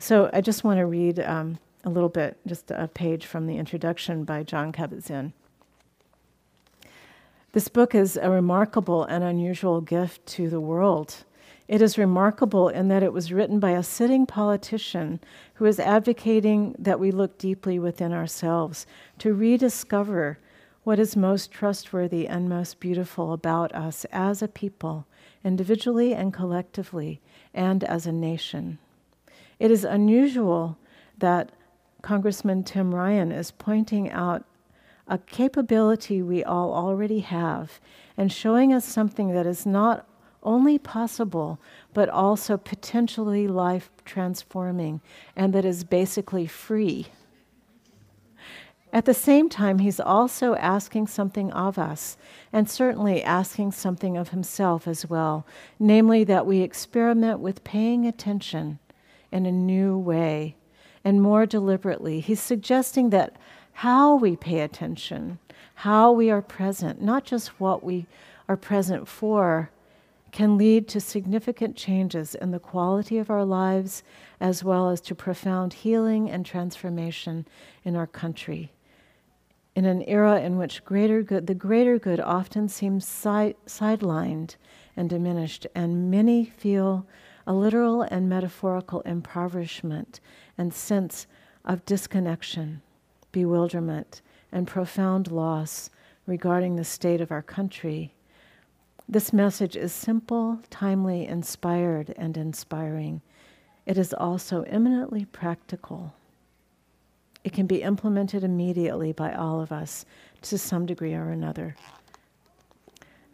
So I just want to read um, a little bit, just a page from the introduction by Jon Kabat-Zinn. This book is a remarkable and unusual gift to the world. It is remarkable in that it was written by a sitting politician who is advocating that we look deeply within ourselves to rediscover what is most trustworthy and most beautiful about us as a people, individually and collectively, and as a nation. It is unusual that Congressman Tim Ryan is pointing out a capability we all already have and showing us something that is not only possible, but also potentially life transforming and that is basically free. At the same time, he's also asking something of us, and certainly asking something of himself as well, namely that we experiment with paying attention in a new way and more deliberately. He's suggesting that how we pay attention, how we are present, not just what we are present for, can lead to significant changes in the quality of our lives as well as to profound healing and transformation in our country. In an era in which greater good, the greater good often seems side, sidelined and diminished, and many feel a literal and metaphorical impoverishment and sense of disconnection, bewilderment, and profound loss regarding the state of our country. This message is simple, timely, inspired, and inspiring. It is also eminently practical. It can be implemented immediately by all of us to some degree or another.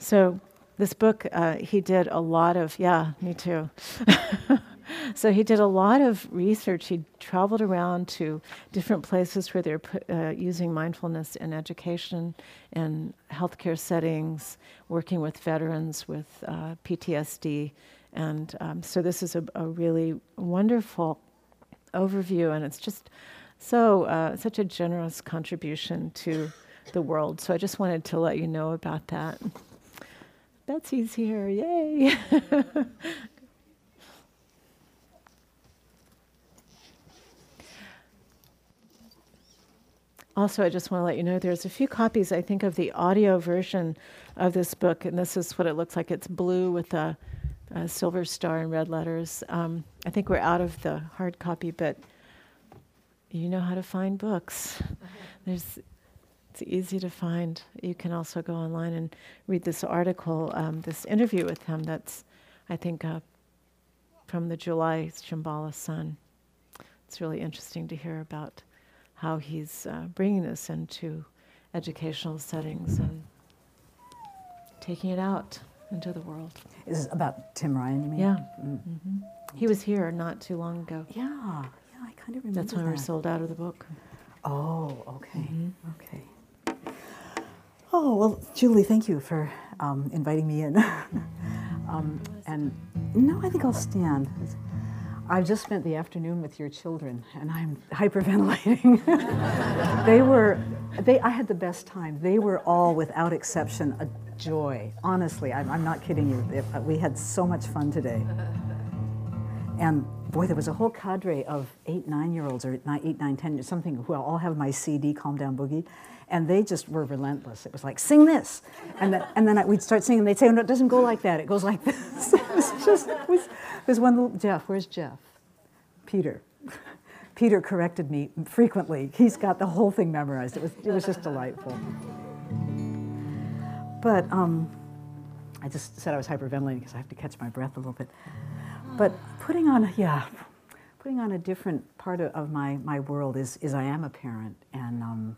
So, this book, uh, he did a lot of, yeah, me too. so, he did a lot of research. He traveled around to different places where they're uh, using mindfulness in education and healthcare settings, working with veterans with uh, PTSD. And um, so, this is a, a really wonderful overview, and it's just so, uh, such a generous contribution to the world. So, I just wanted to let you know about that. Betsy's here, yay! also, I just want to let you know there's a few copies, I think, of the audio version of this book, and this is what it looks like. It's blue with a, a silver star and red letters. Um, I think we're out of the hard copy, but you know how to find books. There's, it's easy to find. You can also go online and read this article, um, this interview with him. That's, I think, uh, from the July Shambhala Sun. It's really interesting to hear about how he's uh, bringing this into educational settings and taking it out into the world. Is this about Tim Ryan, you mean? Yeah. Mm. Mm-hmm. He was here not too long ago. Yeah, yeah, I kind of remember That's when that. we were sold out of the book. Oh, okay, mm-hmm. okay. Oh, well, Julie, thank you for um, inviting me in. um, and no, I think I'll stand. I've just spent the afternoon with your children, and I'm hyperventilating. they were, they, I had the best time. They were all, without exception, a joy. Honestly, I'm, I'm not kidding you. Uh, we had so much fun today. And boy, there was a whole cadre of eight, nine year olds, or nine, eight, nine, ten, something, who all have my CD, Calm Down Boogie. And they just were relentless. It was like, sing this. And then, and then I, we'd start singing, and they'd say, no, it doesn't go like that, it goes like this. it was just, it was, there's one little, Jeff, where's Jeff? Peter. Peter corrected me frequently. He's got the whole thing memorized. It was, it was just delightful. But um, I just said I was hyperventilating because I have to catch my breath a little bit. But putting on, yeah, putting on a different part of, of my, my world is, is I am a parent. And um,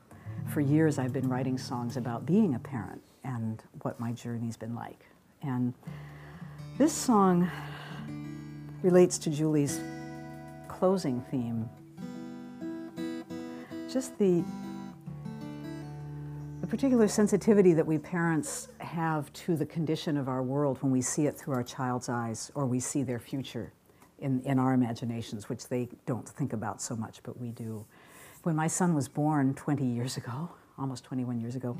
for years I've been writing songs about being a parent and what my journey's been like. And this song relates to Julie's closing theme. Just the the particular sensitivity that we parents have to the condition of our world when we see it through our child's eyes or we see their future in, in our imaginations, which they don't think about so much, but we do. When my son was born 20 years ago, almost 21 years ago,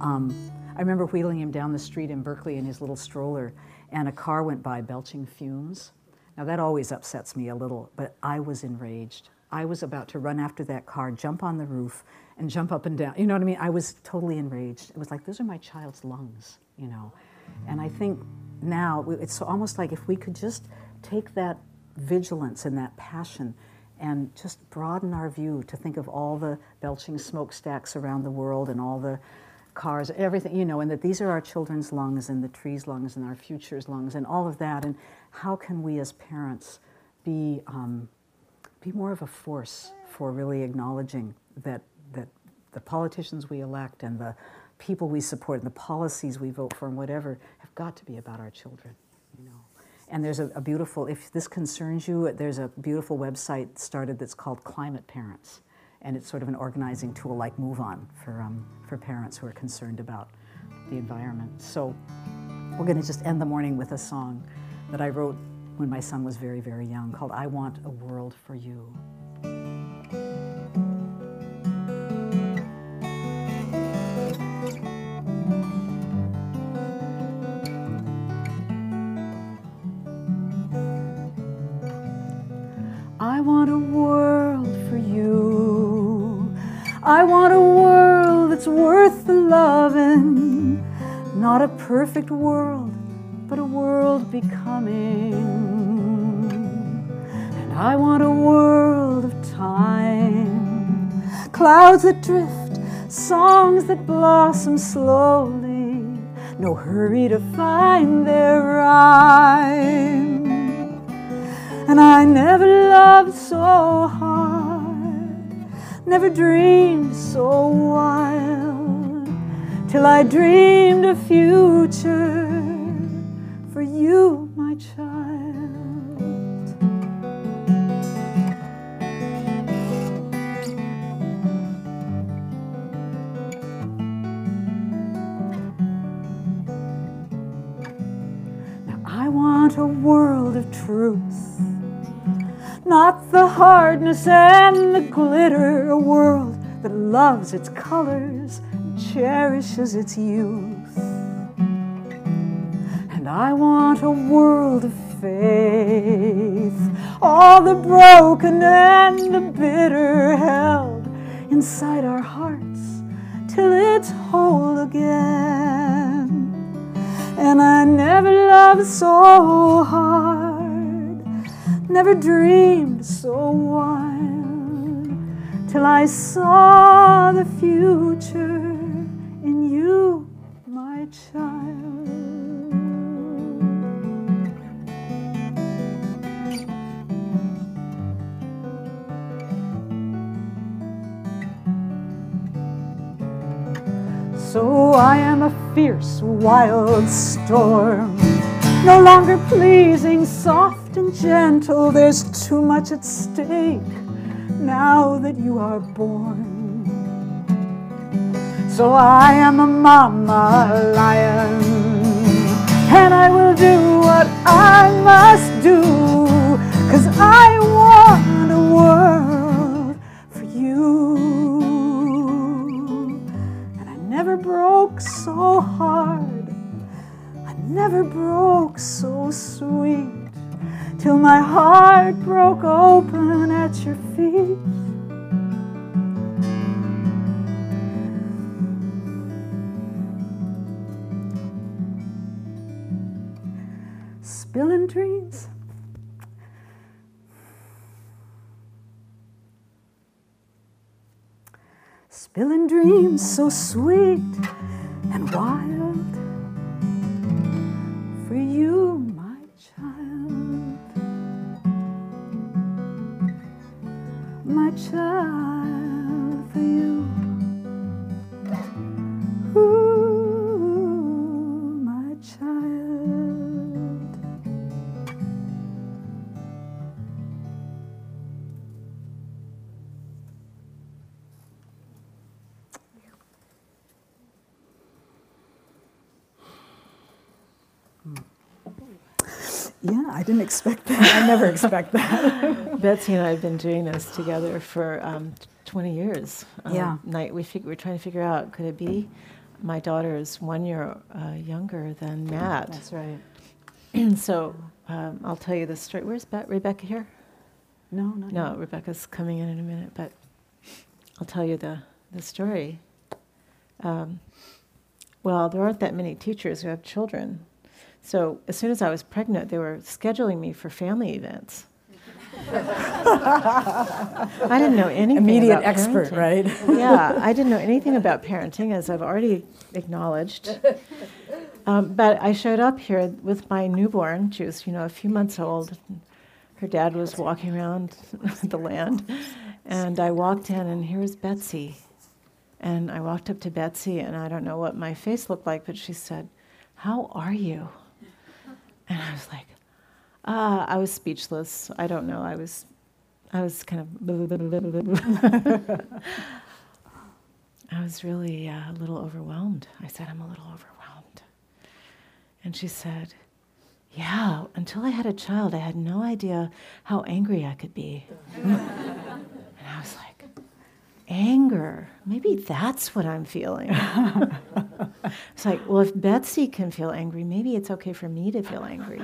um, I remember wheeling him down the street in Berkeley in his little stroller, and a car went by belching fumes. Now, that always upsets me a little, but I was enraged. I was about to run after that car, jump on the roof, and jump up and down. You know what I mean? I was totally enraged. It was like, those are my child's lungs, you know. And I think now it's almost like if we could just take that vigilance and that passion and just broaden our view to think of all the belching smokestacks around the world and all the cars, everything, you know, and that these are our children's lungs and the trees' lungs and our future's lungs and all of that. And how can we as parents be, um, be more of a force for really acknowledging that that the politicians we elect and the people we support and the policies we vote for and whatever have got to be about our children, you know. And there's a, a beautiful, if this concerns you, there's a beautiful website started that's called Climate Parents. And it's sort of an organizing tool like MoveOn for, um, for parents who are concerned about the environment. So we're going to just end the morning with a song that I wrote when my son was very, very young called I Want a World for You. I want a world for you. I want a world that's worth the loving, not a perfect world, world becoming. And I want a world of time, clouds that drift, songs that blossom slowly, no hurry to find their rhyme. And I never loved so hard, never dreamed so wild, till I dreamed a future you, my child. Now I want a world of truth, not the hardness and the glitter, a world that loves its colors, and cherishes its youth. And I want a world of faith, all the broken and the bitter held inside our hearts till it's whole again. And I never loved so hard, never dreamed so wild, till I saw the future in you, my child. I am a fierce, wild storm, no longer pleasing, soft and gentle. There's too much at stake now that you are born. So I am a mama lion, and I will do what I must do, cause I Spilling dreams so sweet and wild for you, my child. My child, for you. Ooh, Yeah, I didn't expect that. I never expect that. Betsy and I have been doing this together for um, 20 years. Um, Yeah. Night we fig- we're trying to figure out could it be my daughter is one year uh, younger than Matt. That's right. so um, I'll tell you the story. Where's Be- Rebecca here? No, not No, yet. Rebecca's coming in in a minute, but I'll tell you the, the story. Um, well, there aren't that many teachers who have children. So as soon as I was pregnant, they were scheduling me for family events. I didn't know anything Immediate expert, parenting. right? yeah, I didn't know anything about parenting, as I've already acknowledged. Um, but I showed up here with my newborn. She was, you know, a few months old. Her dad was walking around the land, and I walked in, and here was Betsy. And I walked up to Betsy, and I don't know what my face looked like, but she said, "How are you?" And I was like, uh, I was speechless. I don't know. I was, I was kind of. I was really uh, a little overwhelmed. I said, I'm a little overwhelmed. And she said, Yeah, until I had a child, I had no idea how angry I could be. and I was like, Anger, maybe that's what I'm feeling. it's like, well, if Betsy can feel angry, maybe it's okay for me to feel angry.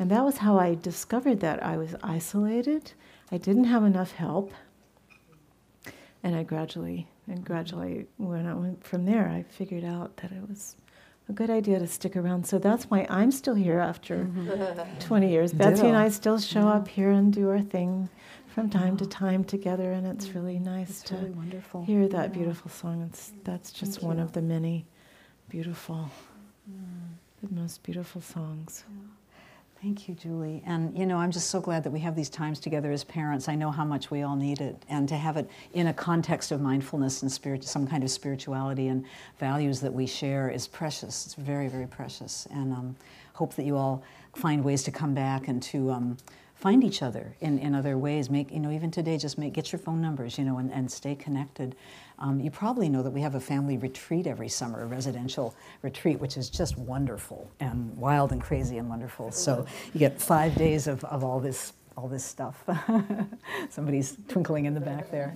And that was how I discovered that I was isolated. I didn't have enough help. And I gradually, and gradually, when I went from there, I figured out that it was a good idea to stick around. So that's why I'm still here after Mm-hmm. 20 years. Betsy and I still show Yeah. up here and do our thing from time to time together, and it's Yeah. really nice It's to really wonderful. hear that Yeah. beautiful song. It's, that's just Thank one you. of the many beautiful, the most beautiful songs. Thank you, Julie. And you know, I'm just so glad that we have these times together as parents. I know how much we all need it, and to have it in a context of mindfulness and spirit, some kind of spirituality and values that we share is precious. It's very, very precious. And um, hope that you all find ways to come back and to um, find each other in, in other ways. Make you know, even today, just make get your phone numbers, you know, and, and stay connected. Um, you probably know that we have a family retreat every summer, a residential retreat, which is just wonderful and wild and crazy and wonderful. So you get five days of, of all this all this stuff. Somebody's twinkling in the back there.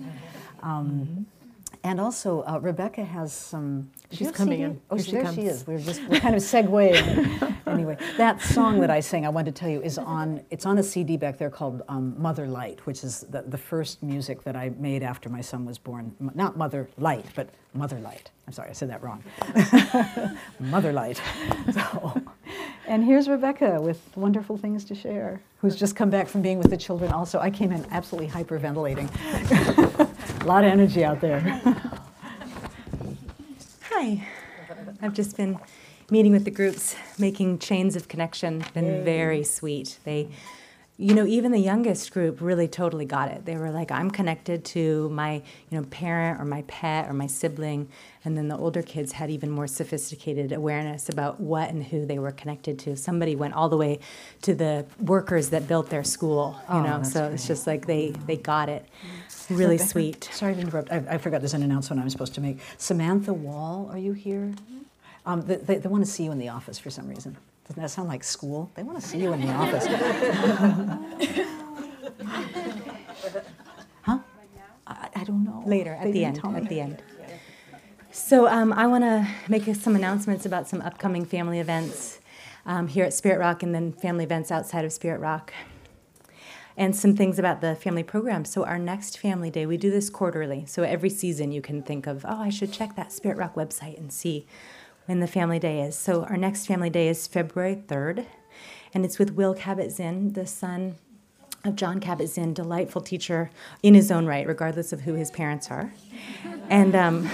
Um, and also, uh, Rebecca has some. She's coming CD? in. Oh, she there comes. she is. We're just we're kind of segueing. anyway, that song that I sang, I wanted to tell you, is on. It's on a CD back there called um, Mother Light, which is the, the first music that I made after my son was born. M- Not Mother Light, but Mother Light. I'm sorry, I said that wrong. Mother Light. So, and here's Rebecca with wonderful things to share, who's just come back from being with the children. Also, I came in absolutely hyperventilating. a lot of energy out there. Hi. I've just been meeting with the groups, making chains of connection. Been very sweet. They, you know, even the youngest group really totally got it. They were like, "I'm connected to my, you know, parent or my pet or my sibling," and then the older kids had even more sophisticated awareness about what and who they were connected to. Somebody went all the way to the workers that built their school. You Oh, know, so it's just like they they got it. Really Rebecca, sweet. Sorry to interrupt. I, I forgot there's an announcement I'm supposed to make. Samantha Wall, are you here? Um, they, they, they want to see you in the office for some reason. Doesn't that sound like school? They want to see you in the office. huh? I, I don't know. later at They the end at the end so um, i want to make some announcements about some upcoming family events um, here at spirit rock and then family events outside of spirit rock and some things about the family program. So our next family day we do this quarterly. So every season you can think of oh i should check that spirit rock website and see when the family day is. So our next family day is february 3rd and it's with will Kabat-Zinn the son of Jon Kabat Zinn, delightful teacher in his own right, regardless of who his parents are, and um,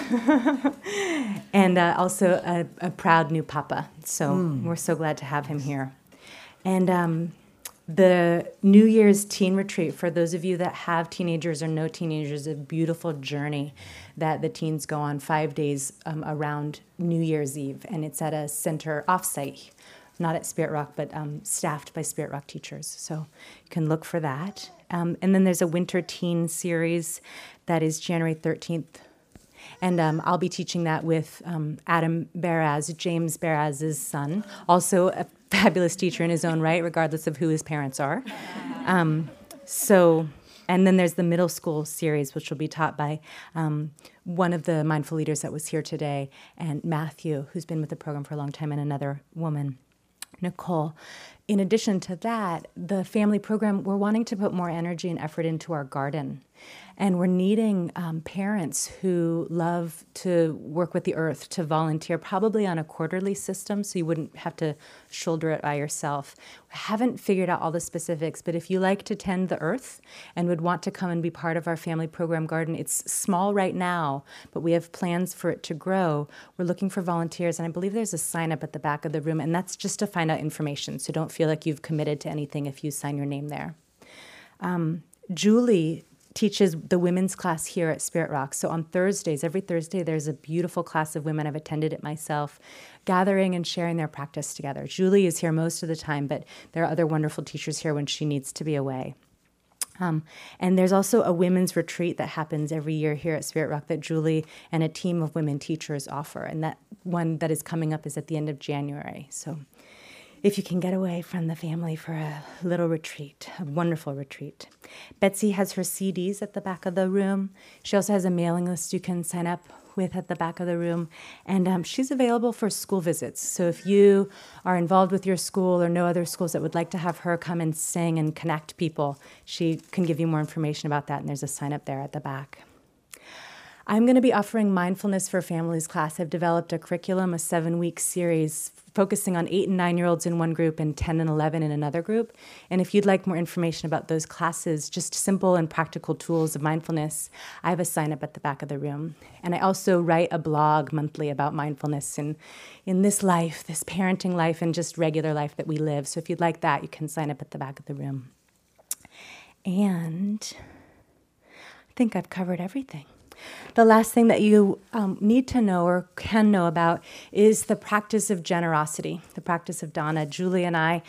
and uh, also a, a proud new papa. So we're so glad to have him here. And um, the New Year's teen retreat for those of you that have teenagers or no teenagers, is a beautiful journey that the teens go on five days um, around New Year's Eve, and it's at a center offsite not at Spirit Rock, but um, staffed by Spirit Rock teachers. So you can look for that. Um, and then there's a winter teen series that is January 13th. And um, I'll be teaching that with um, Adam Baraz, James Baraz's son, also a fabulous teacher in his own right, regardless of who his parents are. Um, so, and then there's the middle school series, which will be taught by um, one of the mindful leaders that was here today, and Matthew, who's been with the program for a long time, and another woman. Nicole. In addition to that, the family program, we're wanting to put more energy and effort into our garden. And we're needing um, parents who love to work with the earth to volunteer, probably on a quarterly system, so you wouldn't have to shoulder it by yourself. We haven't figured out all the specifics, but if you like to tend the earth and would want to come and be part of our family program garden, it's small right now, but we have plans for it to grow. We're looking for volunteers, and I believe there's a sign up at the back of the room, and that's just to find out information. So don't feel like you've committed to anything if you sign your name there. Um, Julie teaches the women's class here at Spirit Rock. So on Thursdays, every Thursday, there's a beautiful class of women. I've attended it myself, gathering and sharing their practice together. Julie is here most of the time, but there are other wonderful teachers here when she needs to be away. Um, and there's also a women's retreat that happens every year here at Spirit Rock that Julie and a team of women teachers offer. And that one that is coming up is at the end of January. So if you can get away from the family for a little retreat, a wonderful retreat. Betsy has her CDs at the back of the room. She also has a mailing list you can sign up with at the back of the room. And um, she's available for school visits. So if you are involved with your school or know other schools that would like to have her come and sing and connect people, she can give you more information about that. And there's a sign up there at the back. I'm going to be offering Mindfulness for Families class. I've developed a curriculum, a seven week series focusing on eight and nine year olds in one group and 10 and 11 in another group. And if you'd like more information about those classes, just simple and practical tools of mindfulness, I have a sign up at the back of the room. And I also write a blog monthly about mindfulness in, in this life, this parenting life, and just regular life that we live. So if you'd like that, you can sign up at the back of the room. And I think I've covered everything. The last thing that you um, need to know or can know about is the practice of generosity, the practice of dana. Julie and I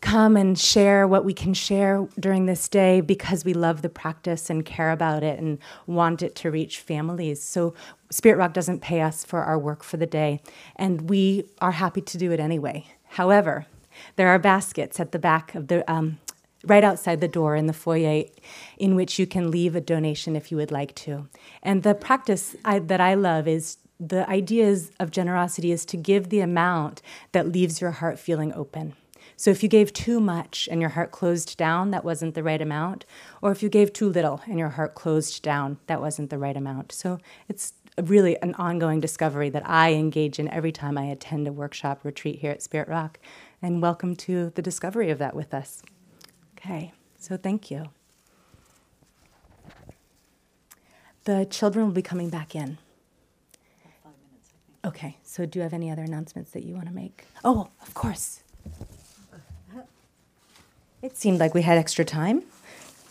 come and share what we can share during this day because we love the practice and care about it and want it to reach families. So, Spirit Rock doesn't pay us for our work for the day, and we are happy to do it anyway. However, there are baskets at the back of the um, right outside the door in the foyer in which you can leave a donation if you would like to. And the practice I, that I love is the ideas of generosity is to give the amount that leaves your heart feeling open. So if you gave too much and your heart closed down, that wasn't the right amount. Or if you gave too little and your heart closed down, that wasn't the right amount. So it's really an ongoing discovery that I engage in every time I attend a workshop retreat here at Spirit Rock. And welcome to the discovery of that with us. Okay, so thank you. The children will be coming back in. Okay, so do you have any other announcements that you want to make? Oh, of course. It seemed like we had extra time.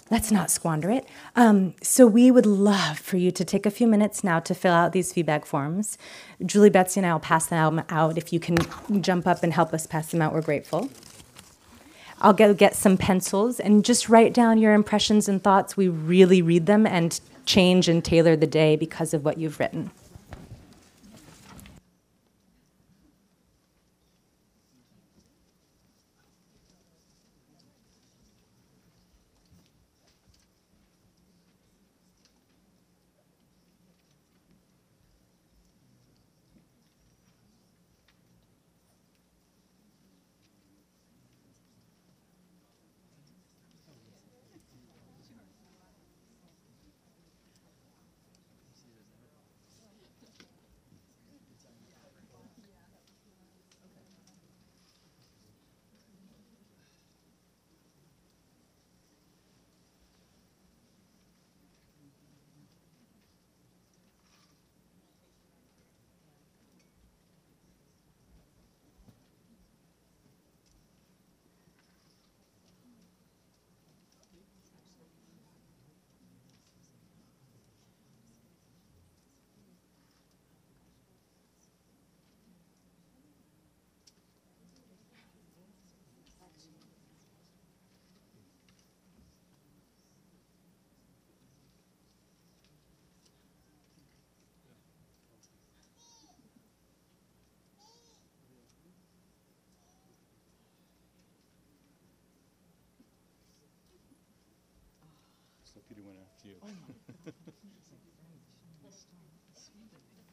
Let's not squander it. Um, so, we would love for you to take a few minutes now to fill out these feedback forms. Julie, Betsy, and I will pass them out. If you can jump up and help us pass them out, we're grateful. I'll go get some pencils and just write down your impressions and thoughts. We really read them and change and tailor the day because of what you've written. So Peter went after you.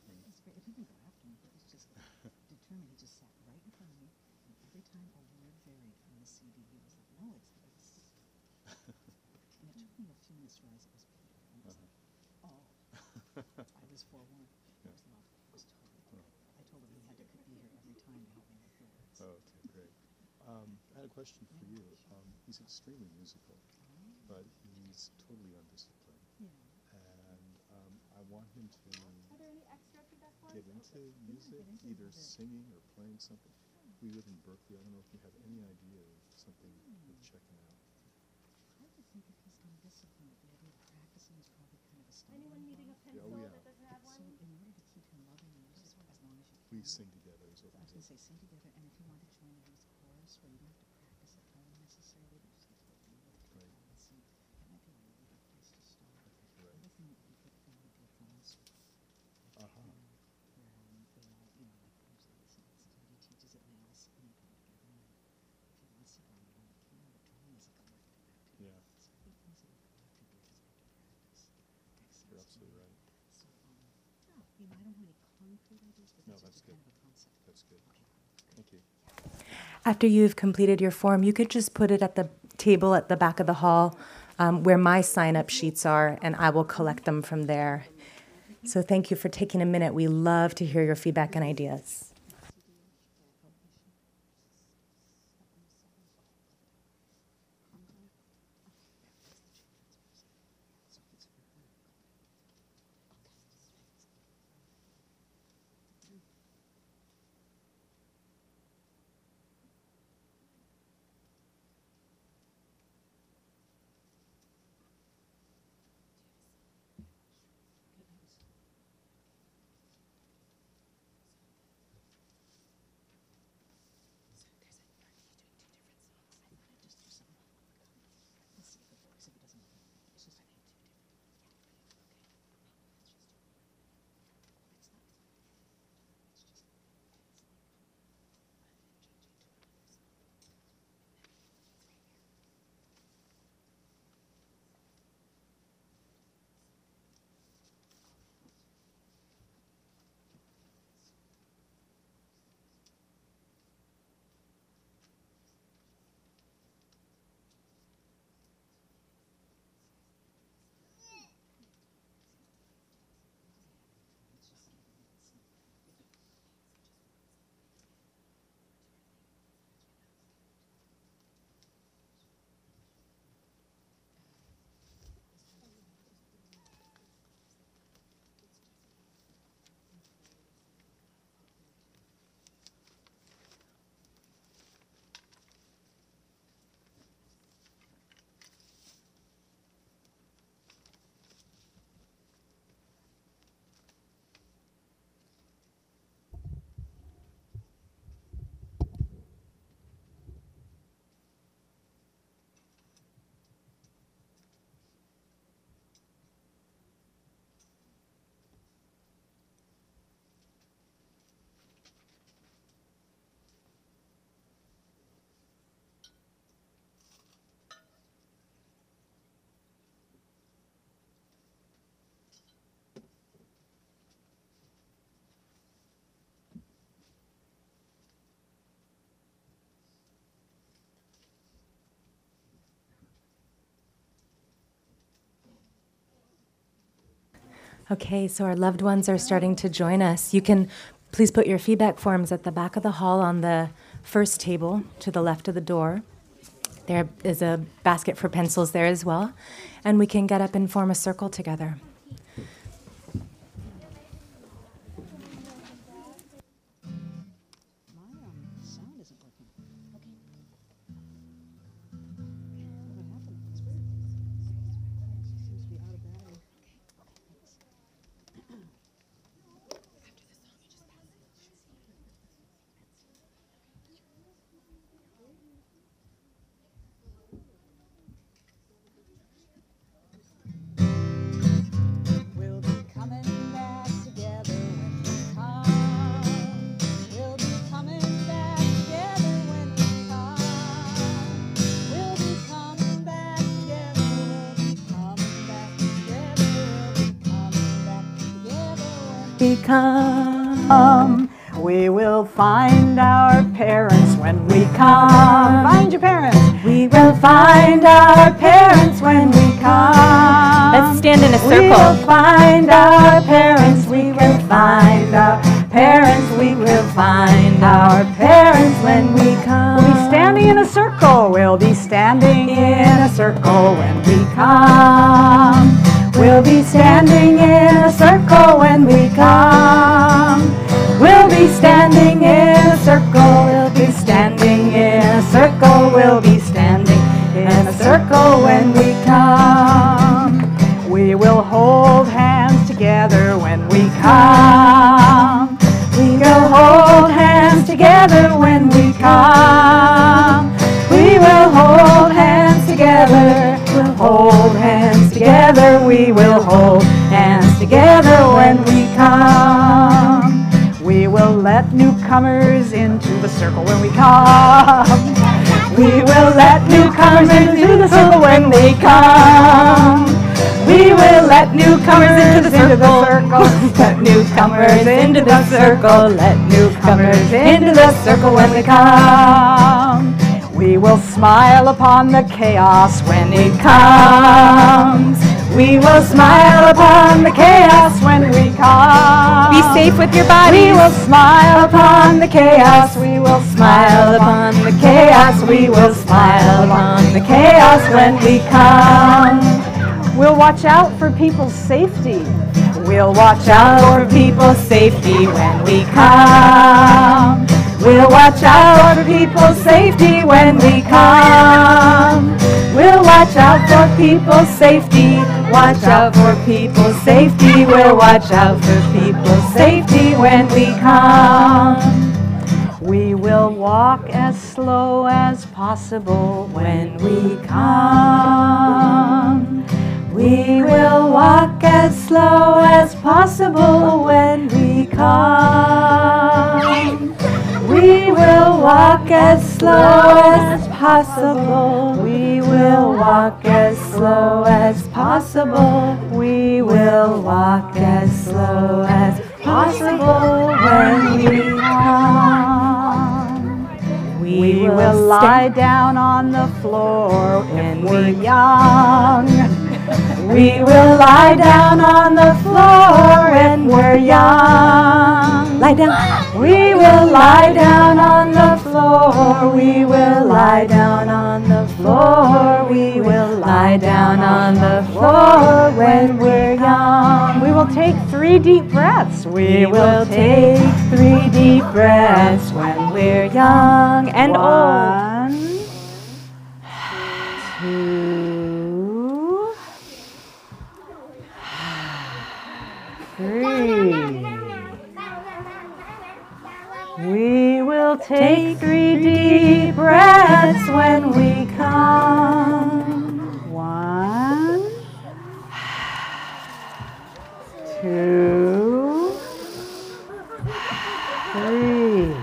determined. He just determined just sat right in front of me, and every time a word varied from the CD, he was like, "No, it's this." and it took me a few minutes to realize it was Peter. And I was like, "Oh, I was forewarned." It was love. It was totally. Love. I told him he had to be here every time to help me with the words. Oh, okay, great. Um, I had a question for you. Um, he's extremely musical, but he's totally undisciplined. Yeah. And um, I want him to Are there any extra feedback forms? get into music, either singing or playing something. We live in Berkeley. I don't know if you have any idea of something worth checking out. I would think if he's undisciplined, the idea of practicing is probably kind of a stumbling Anyone needing a block. pencil oh, yeah. that doesn't have So one? in order to keep him loving music as long as you can. Please sing together is what I was we going to say sing together, and if you want to join the youth chorus where you don't have to practice at home necessarily, but just get to a feel of it Right. and sing, that might be a really good place to start. I think you're right. Another thing that would be good for him would be a phone circle, Uh-huh. where um, they all, you know, like usually somebody teaches it and they all sit and they come together. And if he wants to drum, you know, he can, but drumming is a collective activity. Yeah. So I think things that are collectively just like to practice. Makes You're sense to absolutely right. So, um, yeah, you know, I don't have any concrete ideas, but No, that's that's just good. kind of a concept. That's good. Okay. Thank you. After you've completed your form, you could just put it at the table at the back of the hall um, where my sign up sheets are, and I will collect them from there. So thank you for taking a minute. We love to hear your feedback and ideas. Okay, so our loved ones are starting to join us. You can please put your feedback forms at the back of the hall on the first table to the left of the door. There is a basket for pencils there as well. And we can get up and form a circle together. Find our parents when we come. Find your parents. We will find our parents when we come. Let's stand in a circle. We will find our parents. We will find our parents. We will find our parents when we come. We'll be standing in a circle. We'll be standing in a circle when we come. We'll be standing in a circle when we come. Be standing in a circle. We'll be standing in a circle. We'll be standing in a circle when we come. We will hold hands together when we come. We will hold hands together when we come. We will hold hands together. We'll hold hands together. We will hold hands together when we come. We will let newcomers into the circle when we come. We will let newcomers into the circle when they come. We will let newcomers into the circle. Let newcomers into the circle. Let newcomers into the circle when they come. We will smile upon the chaos when it comes. We will smile upon the chaos when we come. Be safe with your bodies. We will smile upon the chaos. We will smile upon the chaos. We will smile upon the chaos when we come. We'll watch out for people's safety. We'll watch out for people's safety when we come. We'll watch out for people's safety when we come. We'll watch out for people's safety. Watch out for people's safety. We'll watch out for people's safety when we come. We will walk as slow as possible when we come. We will walk as slow as possible when we come. We will walk as slow as possible. We will walk as slow as possible. We will walk as slow as possible when we come. We will lie down on the floor when we're young. We will lie down on the floor when we're young. Lie down. We will lie down on the floor. We will lie down on the floor. We will lie down on the floor when we're young. We will take three deep breaths. We will take three deep breaths when we're young and old. We will take three deep breaths when we come. One, two, three.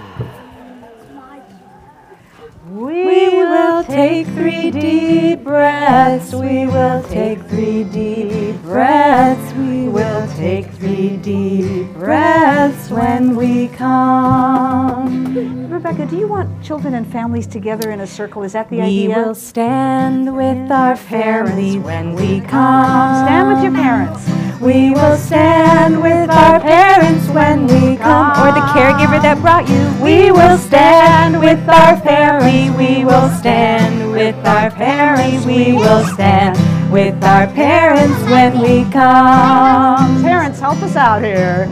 We will take three deep breaths. We will take three deep breaths. We will take three deep breaths when we come. Rebecca, do you want children and families together in a circle? Is that the We idea? We will stand with our families when we come. Stand with your parents. We will stand with our parents when we come. Or the caregiver that brought you. We will stand with our family. We will stand with our parents. We will stand with our parents when we come. Parents, help us out here.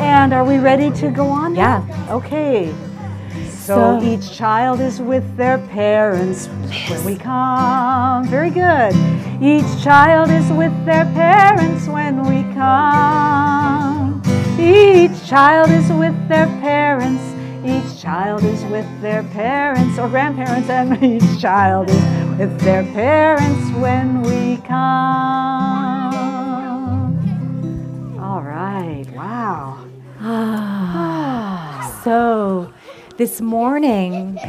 And are we ready to go on? Yeah. Okay. So So- each child is with their parents when we come. Very good. Each child is with their parents when we come. Each child is with their parents. Each child is with their parents or grandparents, and each child is with their parents when we come. All right. Wow. Ah, so, this morning,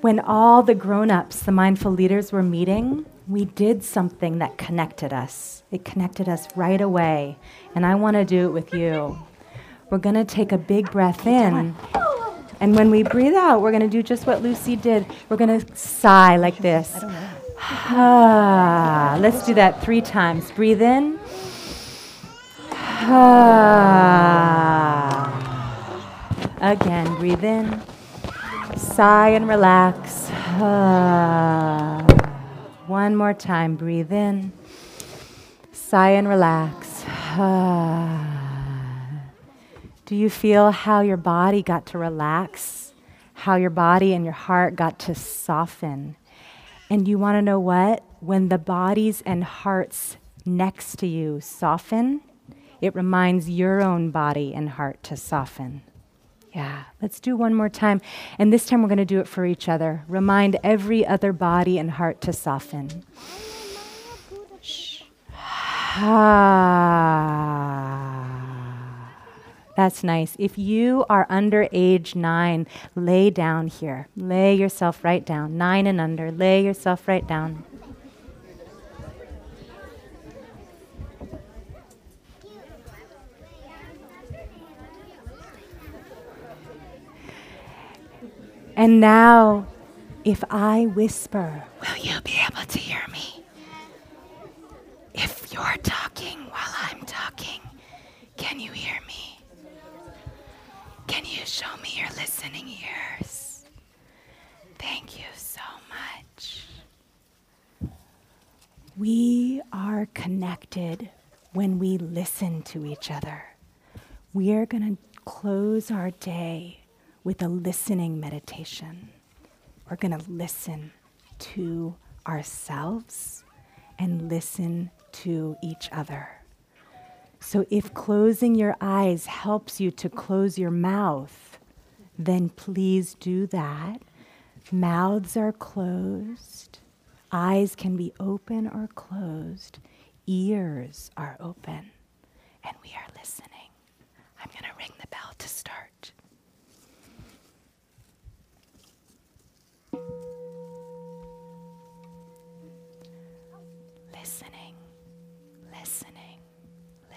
when all the grown ups, the mindful leaders, were meeting, we did something that connected us. It connected us right away. And I want to do it with you. We're going to take a big breath in. And when we breathe out, we're going to do just what Lucy did. We're going to sigh like this. Ah, let's do that three times. Breathe in. Ah. Again, breathe in. Sigh and relax. Ah. One more time, breathe in. Sigh and relax. Ah. Do you feel how your body got to relax? How your body and your heart got to soften? And you want to know what? When the bodies and hearts next to you soften, it reminds your own body and heart to soften. Yeah, let's do one more time. And this time we're going to do it for each other. Remind every other body and heart to soften. Ah. That's nice. If you are under age nine, lay down here. Lay yourself right down. Nine and under, lay yourself right down. And now, if I whisper, will you be able to hear me? If you're talking while I'm talking, can you hear me? Show me your listening ears? Thank you so much. We are connected when we listen to each other. We are going to close our day with a listening meditation. We're going to listen to ourselves and listen to each other. So, if closing your eyes helps you to close your mouth, then please do that. Mouths are closed, eyes can be open or closed, ears are open, and we are listening. I'm going to ring the bell to start. Listening, listening,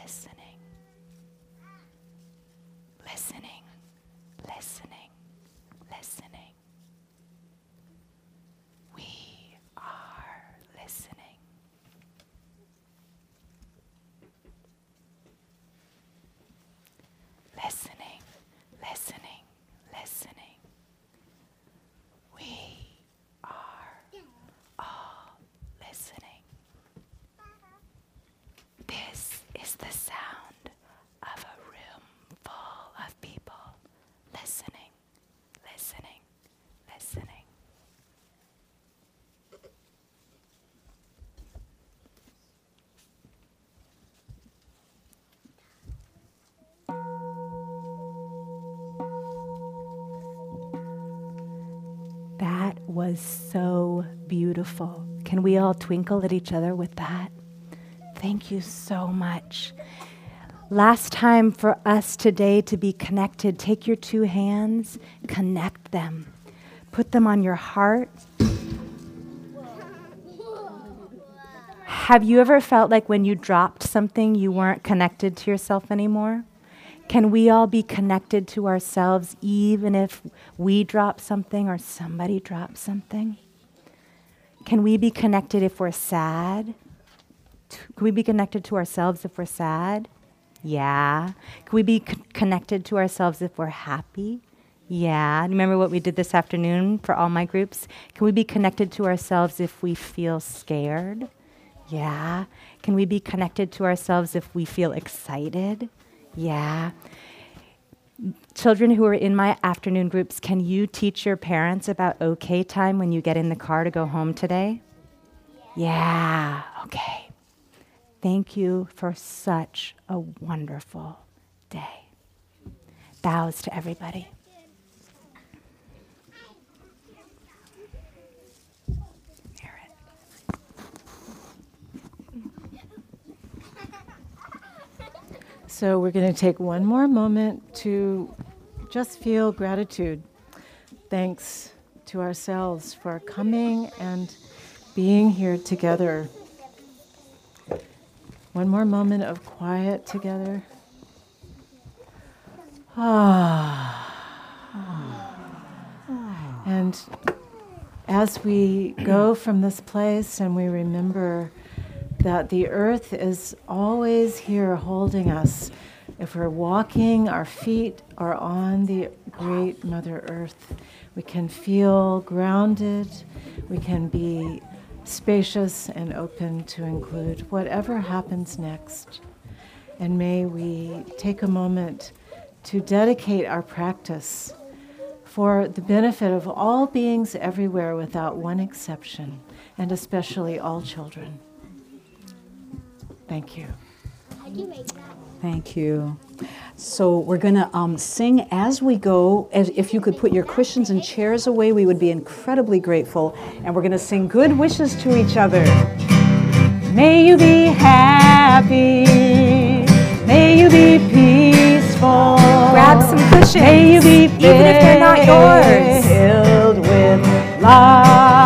listening, listening, listening. We are listening. Listening, listening, listening. We are all listening. This is the sound of a room full of people listening, listening, listening. That was so beautiful. Can we all twinkle at each other with that? Thank you so much. Last time for us today to be connected, take your two hands, connect them, put them on your heart. Have you ever felt like when you dropped something, you weren't connected to yourself anymore? Can we all be connected to ourselves even if we drop something or somebody drops something? Can we be connected if we're sad? Can we be connected to ourselves if we're sad? Yeah. Can we be c- connected to ourselves if we're happy? Yeah. Remember what we did this afternoon for all my groups? Can we be connected to ourselves if we feel scared? Yeah. Can we be connected to ourselves if we feel excited? Yeah. Children who are in my afternoon groups, can you teach your parents about okay time when you get in the car to go home today? Yeah, okay. Thank you for such a wonderful day. Bows to everybody. So we're going to take one more moment to just feel gratitude. Thanks to ourselves for coming and being here together. One more moment of quiet together. Ah. And as we go from this place and we remember that the earth is always here holding us. If we're walking, our feet are on the great Mother Earth. We can feel grounded. We can be spacious and open to include whatever happens next. And may we take a moment to dedicate our practice for the benefit of all beings everywhere without one exception, and especially all children. Thank you. Thank you. So we're going to um, sing as we go. As, if you could put your cushions and chairs away, we would be incredibly grateful. And we're going to sing good wishes to each other. May you be happy. May you be peaceful. Grab some cushions, May you be even if they're not yours. filled with love.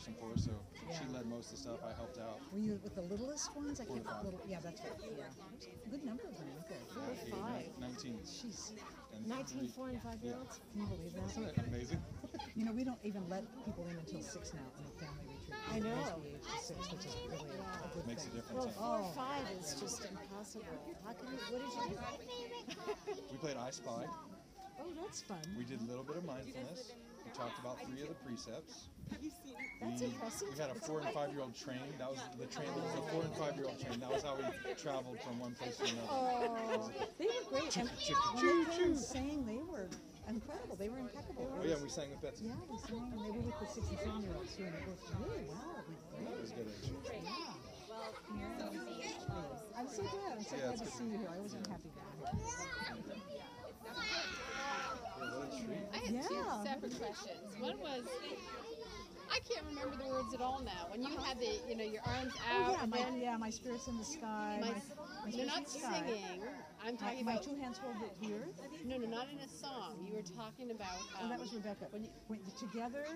Support person for, so she led most of the stuff. I helped out. Were you with the littlest ones? I Four can't. or five. Little, yeah, that's right. Yeah. Good number of them. Okay. Four or Eight, five. 19. Jeez. And 19 four and five year olds? Can you believe that? Isn't it amazing? You know, we don't even let people in until six now in a family retreat. I know. Raise the age to six, which is really a, a good Makes a difference. huh? Four or oh. five is just impossible. How can you, what did you do? We played I Spy. Oh, that's fun. We did a little bit of mindfulness. We talked about three of the precepts. That's we, impressive. We had a four and five year old train. That was the train. That was a four and five year old train. That was how we traveled from one place to another. Oh, they were great. And chicka, when they came and sang, they were incredible. They were impeccable. Oh yeah, we sang with Betsy. Yeah, we sang, and they were with the six and year olds too, and it worked really well. It was It great. was good age. I'm so glad. I'm so Yeah, glad to good. see you here. I wasn't happy about it. Yeah, what a treat. I had two separate questions. One was, I can't remember the words at all now. When you had the, you know, your arms Oh out, yeah, and my then yeah, my spirits in the sky. my, My, my you're not in the sky. singing. I'm My, talking my about two hands hold it here. no, no, not in a song. You were talking about. Oh, Um, that was Rebecca. when you, When together,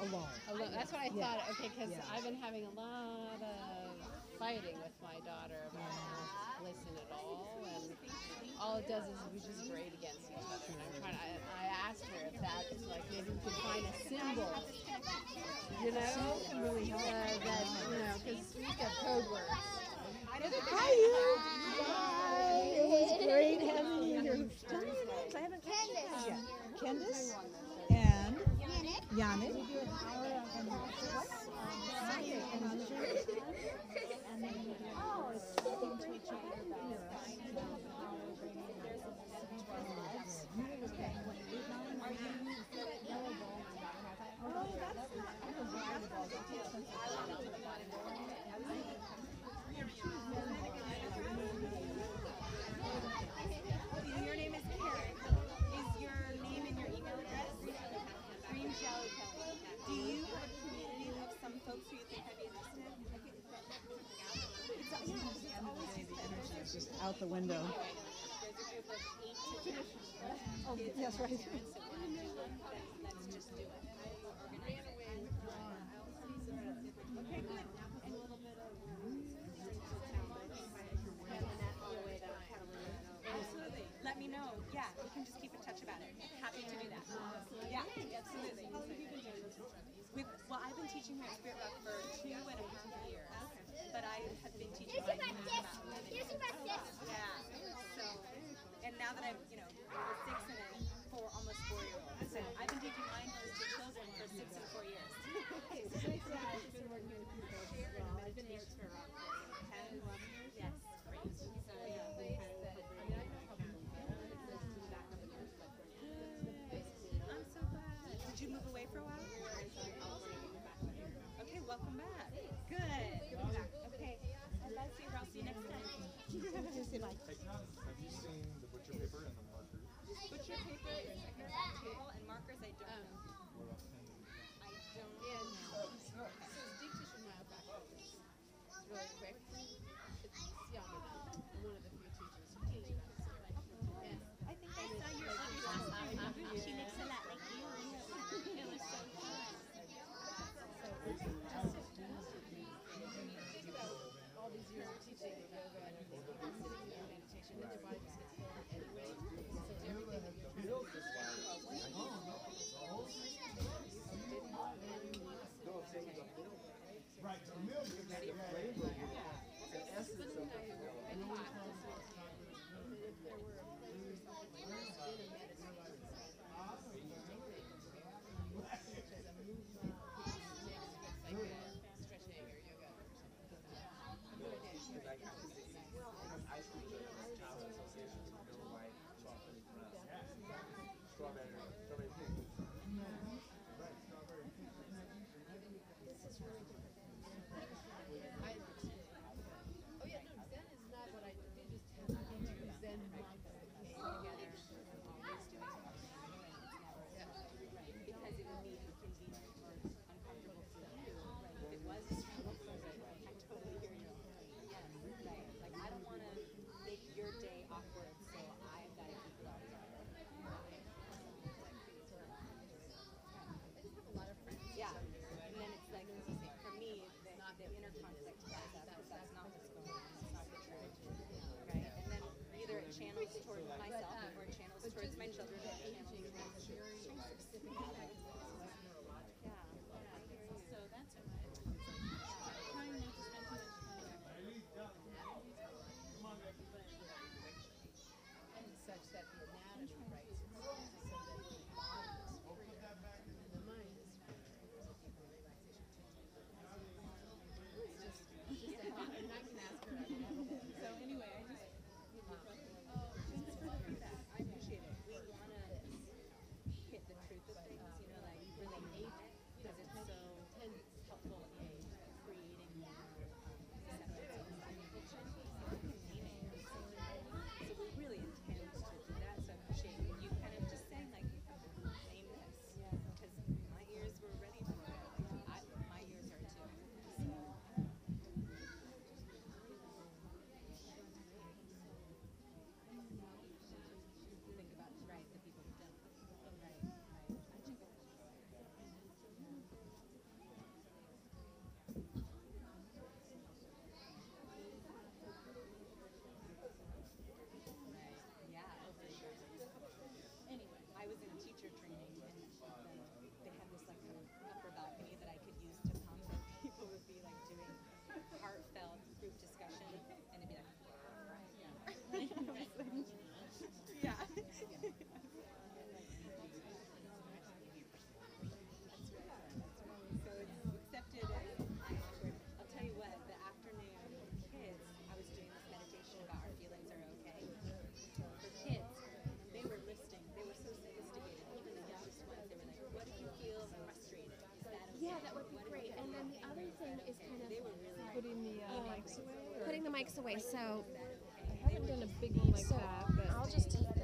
alone. Alone. That's what I Yeah. thought. Okay, because Yeah. I've been having a lot of fighting with my daughter about to listen at all, and all it does is we just grade against each other. And I'm trying. To, I, I asked her if that is like maybe we could find a symbol, you know, really uh, that you know, because we have code words. Hi, you. Hi. It was great having you here. Tell me your names. I haven't guys yet. Candace and Yannick. Out the window. There's a group of eight to Oh, yes, right. Let's just do it. Absolutely. Let me know. Yeah, we can just keep in touch about it. Happy to do that. Yeah, absolutely. We've, well, I've been teaching here at Spirit Rock for two and a half years, but I have been teaching mindfulness about yeah. So, and now that I'm, you know, takes away. So I haven't done a big one like so that, but I'll just take